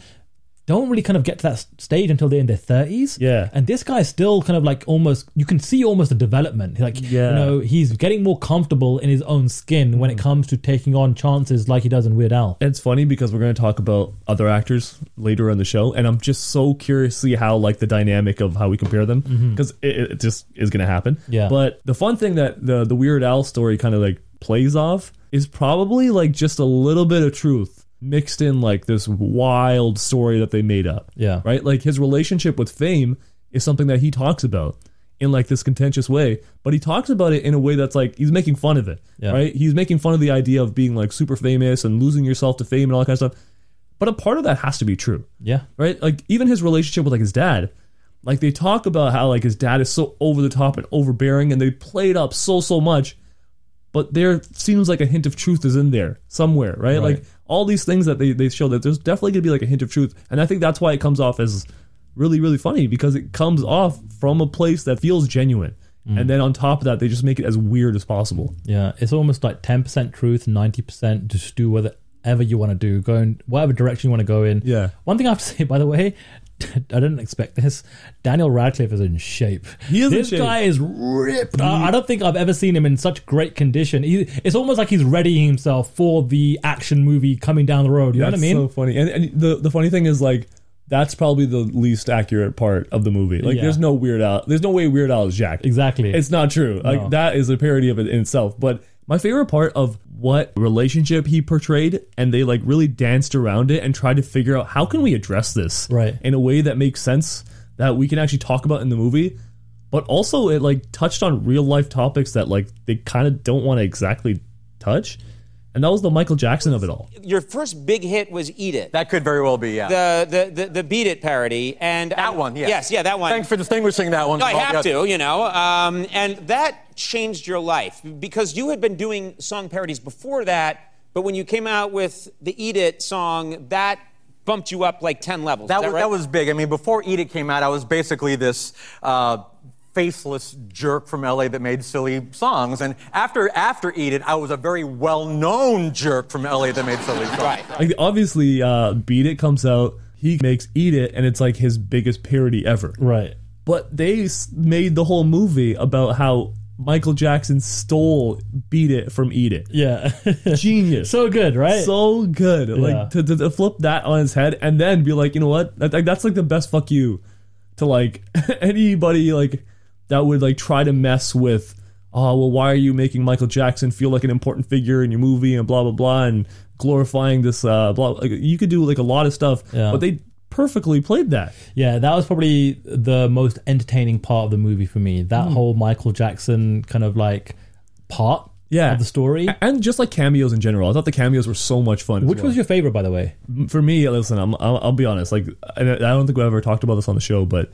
don't really kind of get to that stage until they're in their 30s. Yeah. And this guy's still kind of like almost, you can see almost a development. Like, Yeah. you know, he's getting more comfortable in his own skin when it mm. comes to taking on chances like he does in Weird Al. It's funny because we're going to talk about other actors later in the show, and I'm just so curious to see how like the dynamic of how we compare them mm-hmm. because it, it just is going to happen. Yeah. But the fun thing that the the Weird Al story kind of like plays off is probably like just a little bit of truth mixed in like this wild story that they made up. Yeah. Right. Like his relationship with fame is something that he talks about in like this contentious way, but he talks about it in a way that's like he's making fun of it. Yeah. Right. He's making fun of the idea of being like super famous and losing yourself to fame and all that kind of stuff. But a part of that has to be true. Yeah. Right? Like even his relationship with like his dad, like they talk about how like his dad is so over the top and overbearing and they play it up so so much. But there seems like a hint of truth is in there somewhere, right? Right. Like all these things that they, they show that there's definitely gonna be like a hint of truth. And I think that's why it comes off as really, really funny because it comes off from a place that feels genuine. Mm. And then on top of that, they just make it as weird as possible. Yeah, it's almost like ten percent truth, ninety percent just do whatever you want to do, go in whatever direction you want to go in. Yeah. One thing I have to say, by the way, I didn't expect this. Daniel Radcliffe is in shape. He is This shape. guy is ripped. I, I don't think I've ever seen him in such great condition. He, it's almost like he's readying himself for the action movie coming down the road. You know what I mean? so funny. And, and the the funny thing is like that's probably the least accurate part of the movie. Like Yeah. there's no Weird Al. There's no way Weird Al is jacked. exactly. It's not true. Like No. that is a parody of it in itself. But my favorite part of what relationship he portrayed and they like really danced around it and tried to figure out how can we address this Right. in a way that makes sense that we can actually talk about in the movie. But also it like touched on real life topics that like they kind of don't want to exactly touch. And that was the Michael Jackson of it all. Your first big hit was "Eat It," That could very well be, yeah. the, the the the "Beat It" parody, and that one, yes. yes, yeah, that one. Thanks for distinguishing that one. No, I from all the have others. to, you know, um, and that changed your life because you had been doing song parodies before that, but when you came out with the "Eat It" song, that bumped you up like ten levels. That, Is that was, right? that was big. I mean, before Eat It came out, I was basically this uh, faceless jerk from LA that made silly songs. And after after Eat It, I was a very well-known jerk from LA that made silly songs. right. Like obviously, uh, Beat It comes out. He makes Eat It, and it's like his biggest parody ever. right. But they made the whole movie about how Michael Jackson stole Beat It from Eat It. Yeah. Genius. so good, right? So good. Yeah. Like to, to, to flip that on his head and then be like, you know what? That, that's like the best fuck you to like anybody like that would like try to mess with. Oh well, why are you making Michael Jackson feel like an important figure in your movie and blah blah blah and glorifying this uh blah. Like, you could do like a lot of stuff, Yeah. but they perfectly played that. Yeah, that was probably the most entertaining part of the movie for me. That Hmm. whole Michael Jackson kind of like part Yeah. of the story. And just like cameos in general, I thought the cameos were so much fun. Which well. was your favorite, by the way? for me, listen, I'm, I'll, I'll be honest. Like, I, I don't think we ever talked about this on the show, but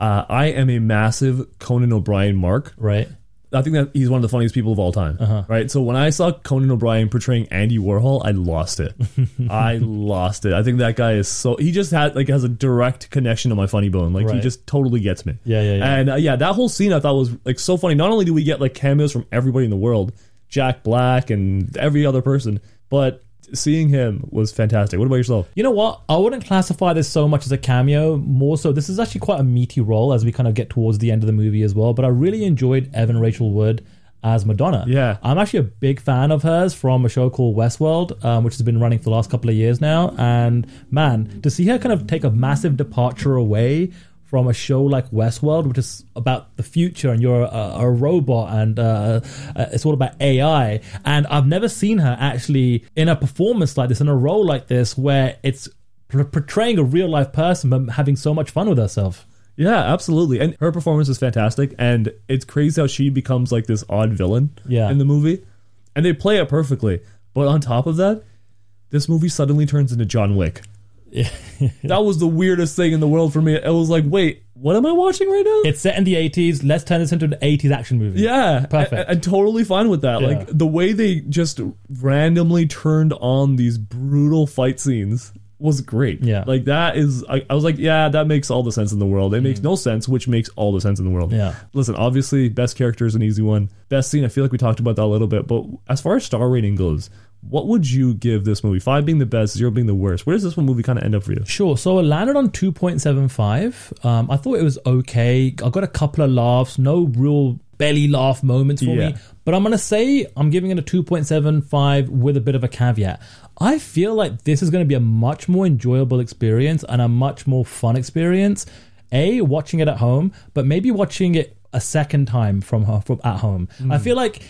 Uh, I am a massive Conan O'Brien mark. Right. I think that he's one of the funniest people of all time. Uh-huh. Right. So when I saw Conan O'Brien portraying Andy Warhol, I lost it. I lost it. I think that guy is so he just had like has a direct connection to my funny bone. Like he just totally gets me. Yeah, yeah, yeah. And uh, yeah, that whole scene I thought was like so funny. Not only do we get like cameos from everybody in the world, Jack Black and every other person, but seeing him was fantastic. What about yourself? You know what? I wouldn't classify this so much as a cameo. More so, this is actually quite a meaty role as we kind of get towards the end of the movie as well. But I really enjoyed Evan Rachel Wood as Madonna. Yeah. I'm actually a big fan of hers from a show called Westworld, um, which has been running for the last couple of years now. And man, to see her kind of take a massive departure away from a show like Westworld, which is about the future and you're a, a robot and uh, uh, it's all about AI. And I've never seen her actually in a performance like this, in a role like this, where it's portraying a real life person but having so much fun with herself. Yeah, absolutely. And her performance is fantastic. And it's crazy how she becomes like this odd villain Yeah. in the movie. And they play it perfectly. But on top of that, this movie suddenly turns into John Wick. that was the weirdest thing in the world for me. It was like, wait, what am I watching right now? It's set in the 80s. Let's turn this into an 80s action movie. Yeah, Perfect. I, am totally fine with that. Yeah. Like the way they just randomly turned on these brutal fight scenes was great. Yeah. like that is. I, I was like, yeah, that makes all the sense in the world. It makes no sense, which makes all the sense in the world. Mm. Yeah. Listen, obviously, best character is an easy one. Best scene, I feel like we talked about that a little bit. But as far as star rating goes, what would you give this movie? Five being the best, zero being the worst. Where does this one movie kind of end up for you? Sure. So I landed on 2.75. Um, I thought it was okay. I got a couple of laughs, no real belly laugh moments for Yeah. me. But I'm going to say I'm giving it a 2.75 with a bit of a caveat. I feel like this is going to be a much more enjoyable experience and a much more fun experience. A, watching it at home, but maybe watching it a second time from, her, from at home. I feel like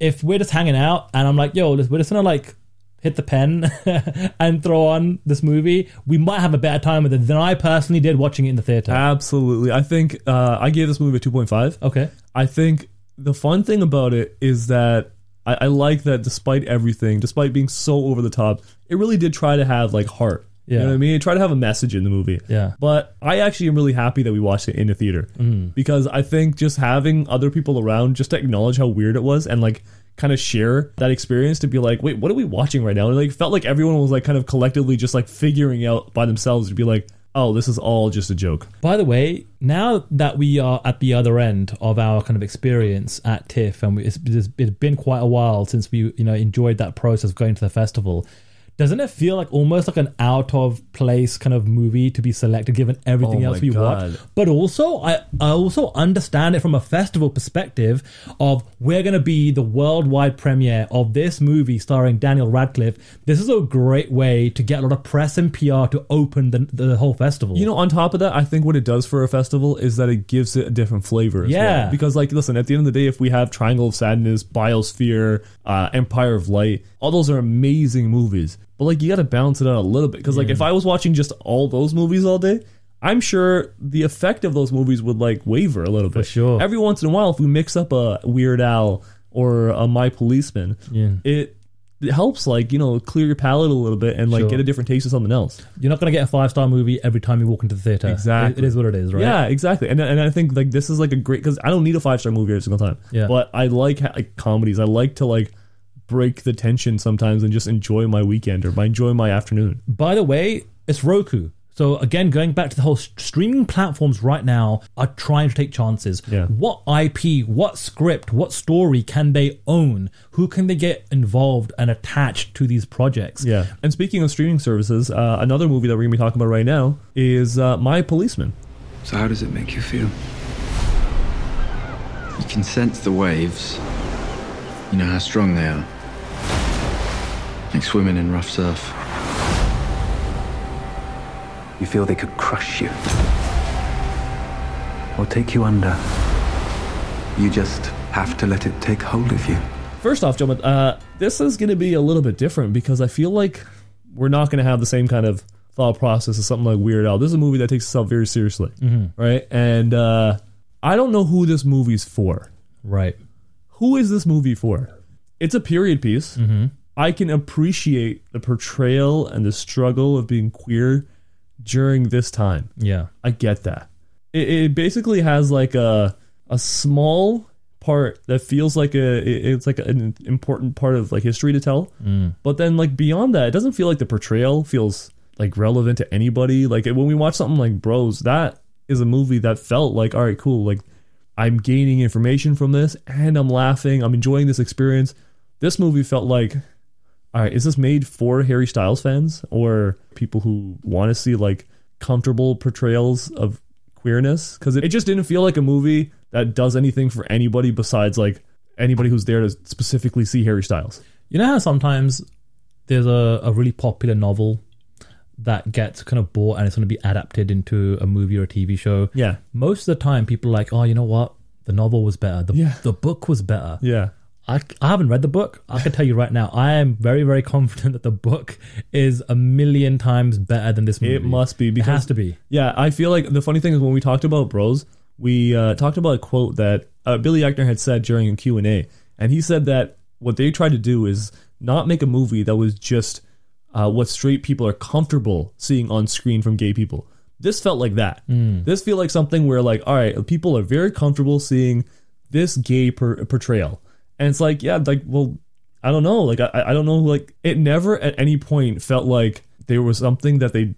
if we're just hanging out and I'm like, yo, we're just to like hit the pen and throw on this movie, we might have a better time with it than I personally did watching it in the theater. Absolutely. I think uh, I gave this movie a 2.5. Okay. I think the fun thing about it is that I, I like that despite everything, despite being so over the top, it really did try to have like heart. You know Yeah. what I mean? Try to have a message in the movie. Yeah. But I actually am really happy that we watched it in the theater Mm. because I think just having other people around just to acknowledge how weird it was and like kind of share that experience to be like, wait, what are we watching right now? And like felt like everyone was like kind of collectively just like figuring out by themselves to be like, oh, this is all just a joke. By the way, now that we are at the other end of our kind of experience at TIFF, and it's, it's been quite a while since we you know enjoyed that process of going to the festival. Doesn't it feel like almost like an out of place kind of movie to be selected given everything Oh else we God. watch? But also, I, I also understand it from a festival perspective of we're going to be the worldwide premiere of this movie starring Daniel Radcliffe. This is a great way to get a lot of press and PR to open the, the whole festival. You know, on top of that, I think what it does for a festival is that it gives it a different flavor. As Yeah. well. Because, like, listen, at the end of the day, if we have Triangle of Sadness, Biosphere, uh, Empire of Light, all those are amazing movies. But, like, you got to balance it out a little bit. Because, like, if I was watching just all those movies all day, I'm sure the effect of those movies would, like, waver a little bit. For sure. Every once in a while, if we mix up a Weird Al or a My Policeman, Yeah. it. It helps, like you know, clear your palate a little bit and like Sure. get a different taste of something else. You're not going to get a five star movie every time you walk into the theater. Exactly. It- it is what it is, right? Yeah, exactly. And and I think like this is like a great because I don't need a five star movie every single time. Yeah. But I like ha- like comedies. I like to like break the tension sometimes and just enjoy my weekend or my enjoy my afternoon. By the way, it's Roku. So again, going back to the whole streaming platforms right now are trying to take chances. Yeah. What IP, what script, what story can they own? Who can they get involved and attached to these projects? Yeah. And speaking of streaming services, uh, another movie that we're gonna be talking about right now is uh, My Policeman. So, how does it make you feel? You can sense the waves. You know how strong they are. Like swimming in rough surf. You feel they could crush you. Or take you under. You just have to let it take hold of you. First off, gentlemen, uh, this is going to be a little bit different because I feel like we're not going to have the same kind of thought process as something like Weird Al. This is a movie that takes itself very seriously, Mhm. right? And uh, I don't know who this movie's for. Right. Who is this movie for? It's a period piece. Mhm. I can appreciate the portrayal and the struggle of being queer during this time. Yeah. I get that. It, it basically has like a a small part that feels like a it- it's like an important part of like history to tell. Mm. But then like beyond that, it doesn't feel like the portrayal feels like relevant to anybody. Like when we watch something like Bros, that is a movie that felt like all right, cool. Like I'm gaining information from this and I'm laughing. I'm enjoying this experience. This movie felt like all right, is this made for Harry Styles fans or people who want to see like comfortable portrayals of queerness? Because it, it just didn't feel like a movie that does anything for anybody besides like anybody who's there to specifically see Harry Styles. You know how sometimes there's a, a really popular novel that gets kind of bought and it's going to be adapted into a movie or a TV show. Yeah. Most of the time, people are like, oh, you know what? The novel was better. The, Yeah. the book was better. Yeah. I, I haven't read the book. I can tell you right now, I am very, very confident that the book is a million times better than this movie. It must be because it has to be. Yeah, I feel like the funny thing is when we talked about Bros, we uh, talked about a quote that uh, Billy Eichner had said during a Q and A, and he said that what they tried to do is not make a movie that was just uh, what straight people are comfortable seeing on screen from gay people. This felt like that. Mm. This feel like something where like, all right, people are very comfortable seeing this gay per- portrayal, and it's like, yeah, like, well, I don't know, like, I, I don't know, like, it never at any point felt like there was something that they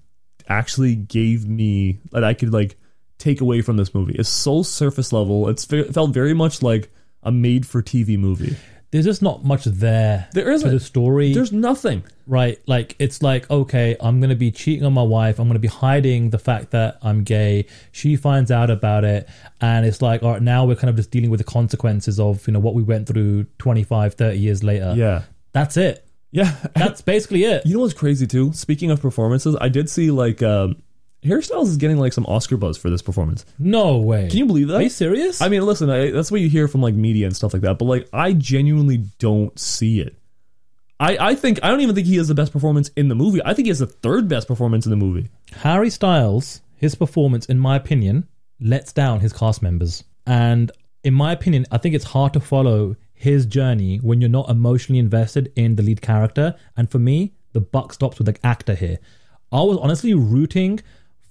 actually gave me that I could like take away from this movie. It's so surface level. It's it felt very much like a made for TV movie. There's just not much there. There to isn't. the story. There's nothing. right? Like it's like okay, I'm gonna be cheating on my wife. I'm gonna be hiding the fact that I'm gay. She finds out about it, and it's like all right, now we're kind of just dealing with the consequences of you know what we went through 25, 30 years later. Yeah. that's it. Yeah. That's basically it. You know what's crazy too? Speaking of performances, I did see like um Harry Styles is getting like some Oscar buzz for this performance. No way. Can you believe that? Are you serious? I mean, listen, I, that's what you hear from like media and stuff like that, but like I genuinely don't see it. I, I think I don't even think he has the best performance in the movie. I think he has the third best performance in the movie. Harry Styles, his performance, in my opinion, lets down his cast members. And in my opinion, I think it's hard to follow his journey when you're not emotionally invested in the lead character. And for me, the buck stops with the actor here. I was honestly rooting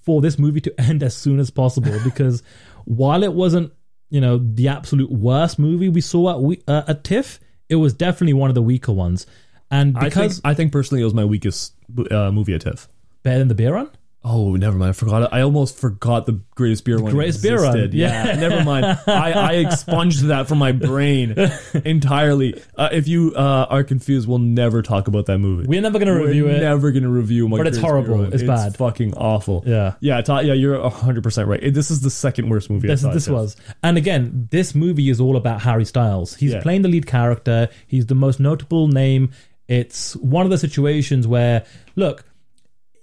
for this movie to end as soon as possible because while it wasn't, you know, the absolute worst movie we saw at we, uh, at TIFF, it was definitely one of the weaker ones. And I because think I think personally it was my weakest uh, movie at TIFF. better than the beer run, Oh, never mind. I forgot. it. I almost forgot the greatest Beer Run. Greatest Beer Run. Yeah, Yeah. never mind. I, I expunged that from my brain entirely. Uh, if you uh, are confused, we'll never talk about that movie. We're never gonna We're review it. Never gonna review. My But it's horrible. Run. It's bad. Fucking awful. Yeah. Yeah. Ta- yeah. You're hundred percent right. It- This is the second worst movie. This this was and again this movie is all about harry styles he's Yeah. playing the lead character he's the most notable name it's one of the situations where look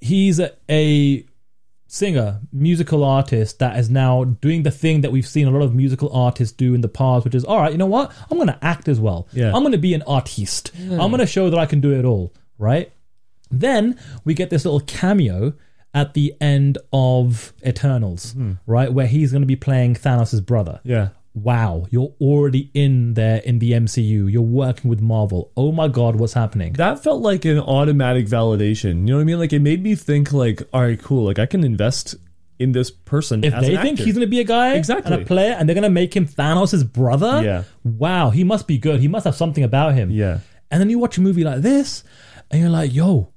he's a, a singer musical artist that is now doing the thing that we've seen a lot of musical artists do in the past which is all right you know what i'm gonna act as well Yeah. i'm gonna be an artiste i'm gonna show that i can do it all right then we get this little cameo at the end of Eternals, mm-hmm. right? Where he's going to be playing Thanos' brother. Yeah. Wow, you're already in there in the MCU. You're working with Marvel. Oh my god, what's happening? That felt like an automatic validation. You know what I mean? Like it made me think like, all right, cool. Like I can invest in this person. If they think actor. he's going to be a guy Exactly. and a player and they're going to make him Thanos' brother, Yeah. wow, he must be good. He must have something about him. Yeah. And then you watch a movie like this and you're like, yo,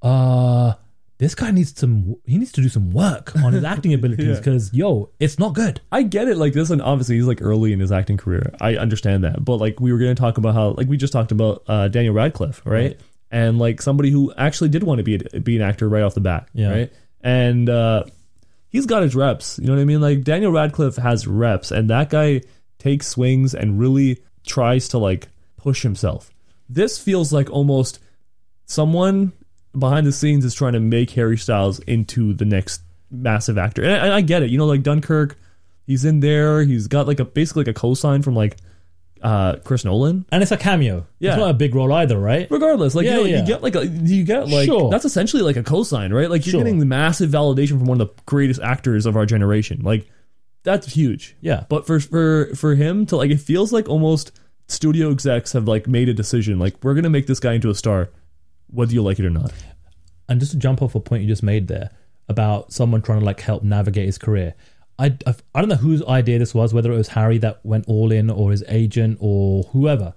uh, this guy needs some, he needs to do some work on his acting abilities Yeah. because, yo, it's not good. I get it. Like this, and obviously he's like early in his acting career. I understand that, but like we were going to talk about how, like we just talked about uh, Daniel Radcliffe, right? Right. And like somebody who actually did want to be a, be an actor right off the bat, Yeah. right? And uh, he's got his reps. You know what I mean? Like Daniel Radcliffe has reps, and that guy takes swings and really tries to like push himself. This feels like almost someone behind the scenes is trying to make Harry Styles into the next massive actor. And I, I get it. You know, like Dunkirk, he's in there. He's got like a basically like a cosign from like uh Chris Nolan. And it's a cameo. Yeah. It's not a big role either, right? Regardless, like Yeah, you, know, yeah. you get like a, you get like Sure. that's essentially like a cosign, right? Like you're Sure. getting the massive validation from one of the greatest actors of our generation. Like that's huge. Yeah. But for for for him to like it feels like almost studio execs have like made a decision like we're going to make this guy into a star whether you like it or not. And just to jump off a point you just made there about someone trying to like help navigate his career, I, I I don't know whose idea this was, whether it was Harry that went all in or his agent or whoever.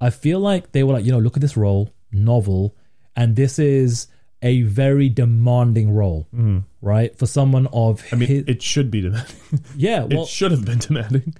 I feel like they were like, you know, look at this role, novel, and this is a very demanding role, Mhm. right? For someone of I mean, his, it should be demanding. yeah, well, it should have been demanding.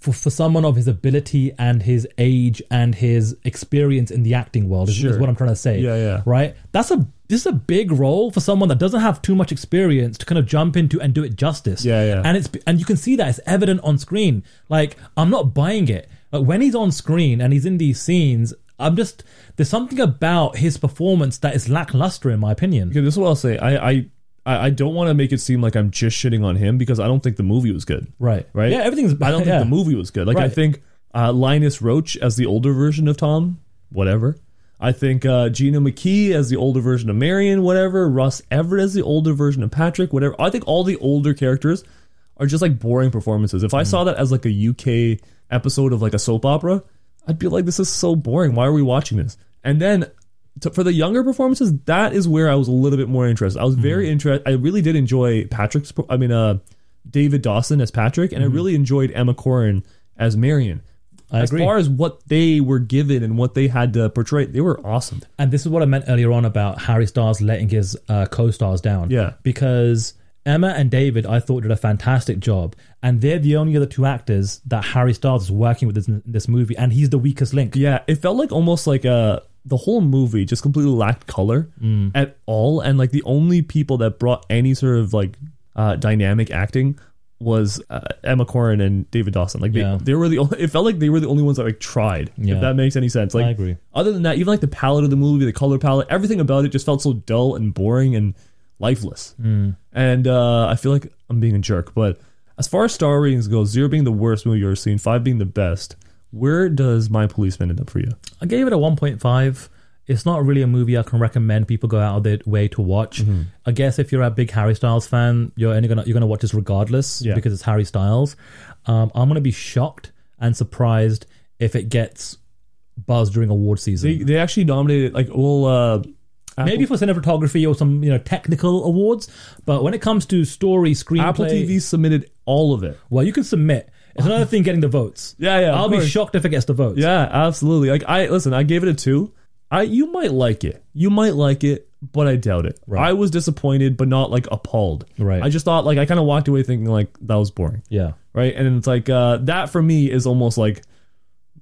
For, for someone of his ability and his age and his experience in the acting world is, is what I'm trying to say. Yeah, yeah. Right? That's a this is a big role for someone that doesn't have too much experience to kind of jump into and do it justice. Yeah, yeah. And it's and you can see that it's evident on screen. Like I'm not buying it. Like when he's on screen and he's in these scenes, I'm just there's something about his performance that is lackluster in my opinion. Okay, this is what I'll say. I I I I don't want to make it seem like I'm just shitting on him because I don't think the movie was good. Right. Right. Yeah, everything's I don't think yeah. the movie was good. Like I think uh, Linus Roach as the older version of Tom, whatever. I think uh, Gina McKee as the older version of Marion, whatever. Rupert Everett as the older version of Patrick, whatever. I think all the older characters are just like boring performances. If I Mm. saw that as like a UK episode of like a soap opera, I'd be like, this is so boring. Why are we watching this? And then to, for the younger performances, that is where I was a little bit more interested. I was very interested. I really did enjoy Patrick's. I mean, uh, David Dawson as Patrick, and I really enjoyed Emma Corrin as Marion. Mm-hmm. I as agree. far as what they were given and what they had to portray, they were awesome. And this is what I meant earlier on about Harry Styles letting his uh, co-stars down. Yeah. Because Emma and David, I thought, did a fantastic job, and they're the only other two actors that Harry Styles is working with in this movie, and he's the weakest link. Yeah, it felt like almost like uh the whole movie just completely lacked color Mm. at all, and like the only people that brought any sort of like uh, dynamic acting was uh, Emma Corrin and David Dawson. Like they, Yeah. they were the only, it felt like they were the only ones that like tried. Yeah. If that makes any sense. Like I agree. Other than that, even like the palette of the movie, the color palette, everything about it just felt so dull and boring and lifeless. Mm. And uh, I feel like I'm being a jerk, but as far as star ratings go, zero being the worst movie you've ever seen, five being the best. Where does My Policeman end up for you? I gave it a 1.5. It's not really a movie I can recommend people go out of their way to watch. Mm-hmm. I guess if you're a big Harry Styles fan, you're only gonna you're gonna watch this regardless Yeah. because it's Harry Styles. Um, I'm gonna be shocked and surprised if it gets buzz during award season. They they actually nominated like all uh Maybe for cinematography or some you know technical awards, but when it comes to story, screenplay, Apple TV submitted all of it. Well, you can submit. It's another thing getting the votes. Yeah, yeah. I'll be course. shocked if it gets the votes. Yeah, absolutely. Like I listen, I gave it a two. I you might like it. You might like it, but I doubt it. Right. I was disappointed, but not like appalled. Right. I just thought like I kind of walked away thinking like that was boring. Yeah. Right. And it's like uh that for me is almost like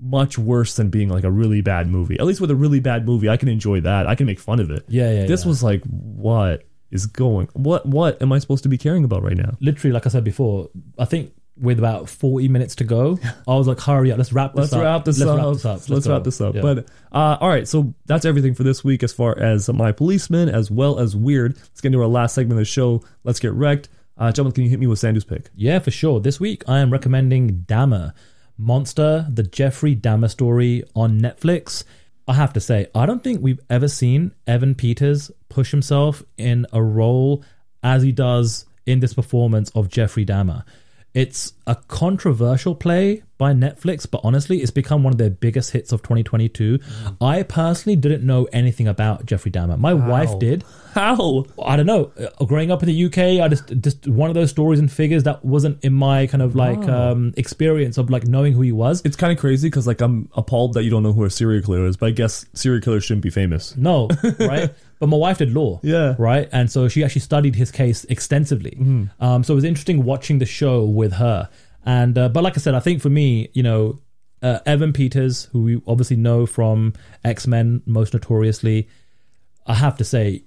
much worse than being like a really bad movie. At least with a really bad movie, I can enjoy that. I can make fun of it. Yeah, yeah, This yeah. was like what is going what what am I supposed to be caring about right now? literally, like I said before, I think with about 40 minutes to go, I was like, hurry up, let's wrap this Let's up. wrap this let's up. Wrap this up. Let's, go. wrap this up. Yeah. But uh, all right, so that's everything for this week as far as my policeman as well as weird. Let's get into our last segment of the show. Let's get Rec'd. Uh, gentlemen, can you hit me with Sandu's pick? yeah, for sure. This week, I am recommending Dahmer, Monster, the Jeffrey Dahmer story on Netflix. I have to say, I don't think we've ever seen Evan Peters push himself in a role as he does in this performance of Jeffrey Dahmer. It's a controversial play by Netflix, but honestly, it's become one of their biggest hits of 2022. I personally didn't know anything about Jeffrey Dahmer. My wife did. How? I don't know. Uh, Growing up in the UK, I just just one of those stories and figures that wasn't in my kind of like Oh. um, experience of like knowing who he was. It's kind of crazy because like I'm appalled that you don't know who a serial killer is, but I guess serial killers shouldn't be famous. No, right? But my wife did law. Yeah. Right. And so she actually studied his case extensively. Um, so it was interesting watching the show with her. And, uh, but like I said, I think for me, you know, uh, Evan Peters, who we obviously know from X Men most notoriously, I have to say,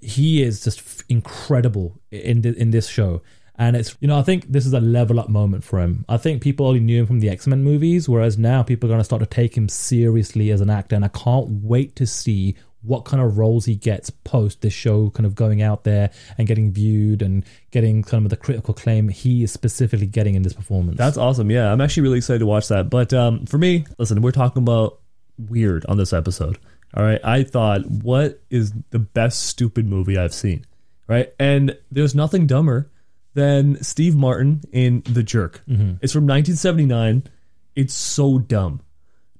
he is just f- incredible in in this show. And it's you know I think this is a level up moment for him. I think people only knew him from the X Men movies, whereas now people are going to start to take him seriously as an actor. And I can't wait to see what kind of roles he gets post this show kind of going out there and getting viewed and getting kind of the critical claim he is specifically getting in this performance. That's awesome. Yeah, I'm actually really excited to watch that. But um, for me, listen, we're talking about weird on this episode. All right, I thought, what is the best stupid movie I've seen? Right, and there's nothing dumber than Steve Martin in The Jerk. Mhm. It's from 1979. It's so dumb,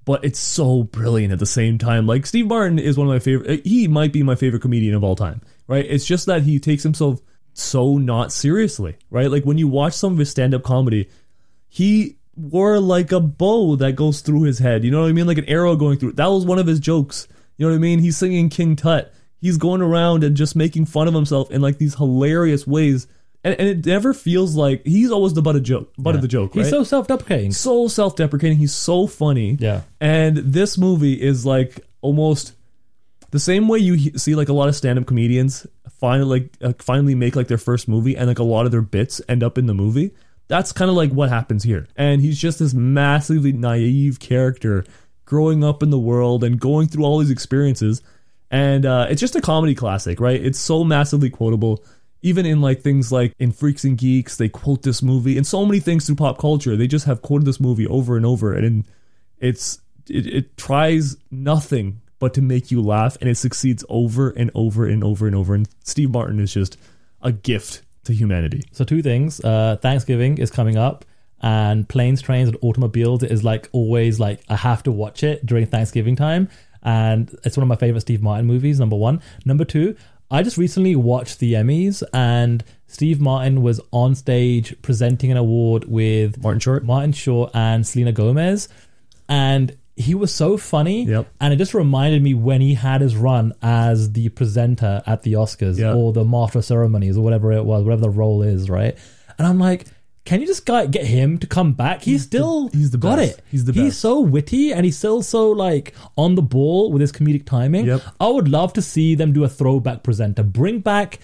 but it's so brilliant at the same time. Like Steve Martin is one of my favorite. He might be my favorite comedian of all time. Right? It's just that he takes himself so not seriously, right? Like when you watch some of his stand up comedy, he wore like a bow that goes through his head. You know what I mean? Like an arrow going through. That was one of his jokes. You know what I mean? He's singing King Tut. He's going around and just making fun of himself in like these hilarious ways. And, and it never feels like he's always the butt of joke, butt of the joke. He's so self-deprecating. so self-deprecating. He's so funny. Yeah. And this movie is like almost the same way you he- see like a lot of stand-up comedians finally like uh, finally make like their first movie and like a lot of their bits end up in the movie. That's kind of like what happens here. And he's just this massively naive character growing up in the world and going through all these experiences. And uh, it's just a comedy classic, right? It's so massively quotable. Even in like things like in Freaks and Geeks, they quote this movie, and so many things through pop culture. They just have quoted this movie over and over, and it's it, it tries nothing but to make you laugh, and it succeeds over and over and over and over. And Steve Martin is just a gift to humanity. So two things. Uh, Thanksgiving is coming up, and planes, trains, and automobiles is like always like I have to watch it during Thanksgiving time, and it's one of my favorite Steve Martin movies. Number one. Number two. I just recently watched the Emmys, and Steve Martin was on stage presenting an award with Martin Short, Martin Short, and Selena Gomez, and he was so funny. Yep. And it just reminded me when he had his run as the presenter at the Oscars Yeah. or the Master of Ceremonies or whatever it was, whatever the role is, right? And I'm like, can you just get him to come back? He's, still he's the got best. it. He's the best. He's so witty and he's still so like on the ball with his comedic timing. Yep. I would love to see them do a throwback presenter. Bring back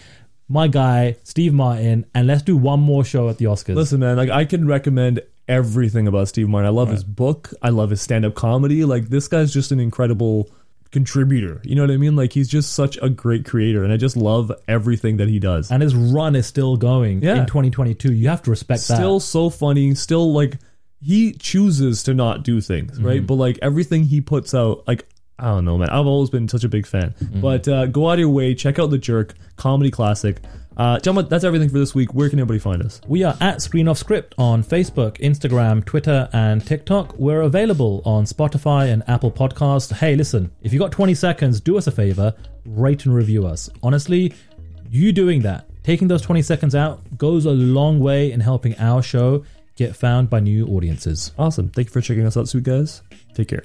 my guy Steve Martin and let's do one more show at the Oscars. Listen, man, like I can recommend everything about Steve Martin. I love his book. I love his stand-up comedy. Like this guy's just an incredible contributor. You know what I mean? Like he's just such a great creator, and I just love everything that he does. and his run is still going Yeah. in 2022. You have to respect that. Still so funny. Still like he chooses to not do things right, Mm-hmm. but like everything he puts out, like. I don't know, man. I've always been such a big fan. Mm-hmm. But uh, go out of your way, check out The Jerk, comedy classic. Uh, gentlemen, that's everything for this week. Where can everybody find us? We are at Screen Off Script on Facebook, Instagram, Twitter, and TikTok. We're available on Spotify and Apple Podcasts. Hey, listen, if you got 20 seconds, do us a favor, rate and review us. Honestly, you doing that, taking those 20 seconds out, goes a long way in helping our show get found by new audiences. Awesome. Thank you for checking us out, sweet guys. Take care.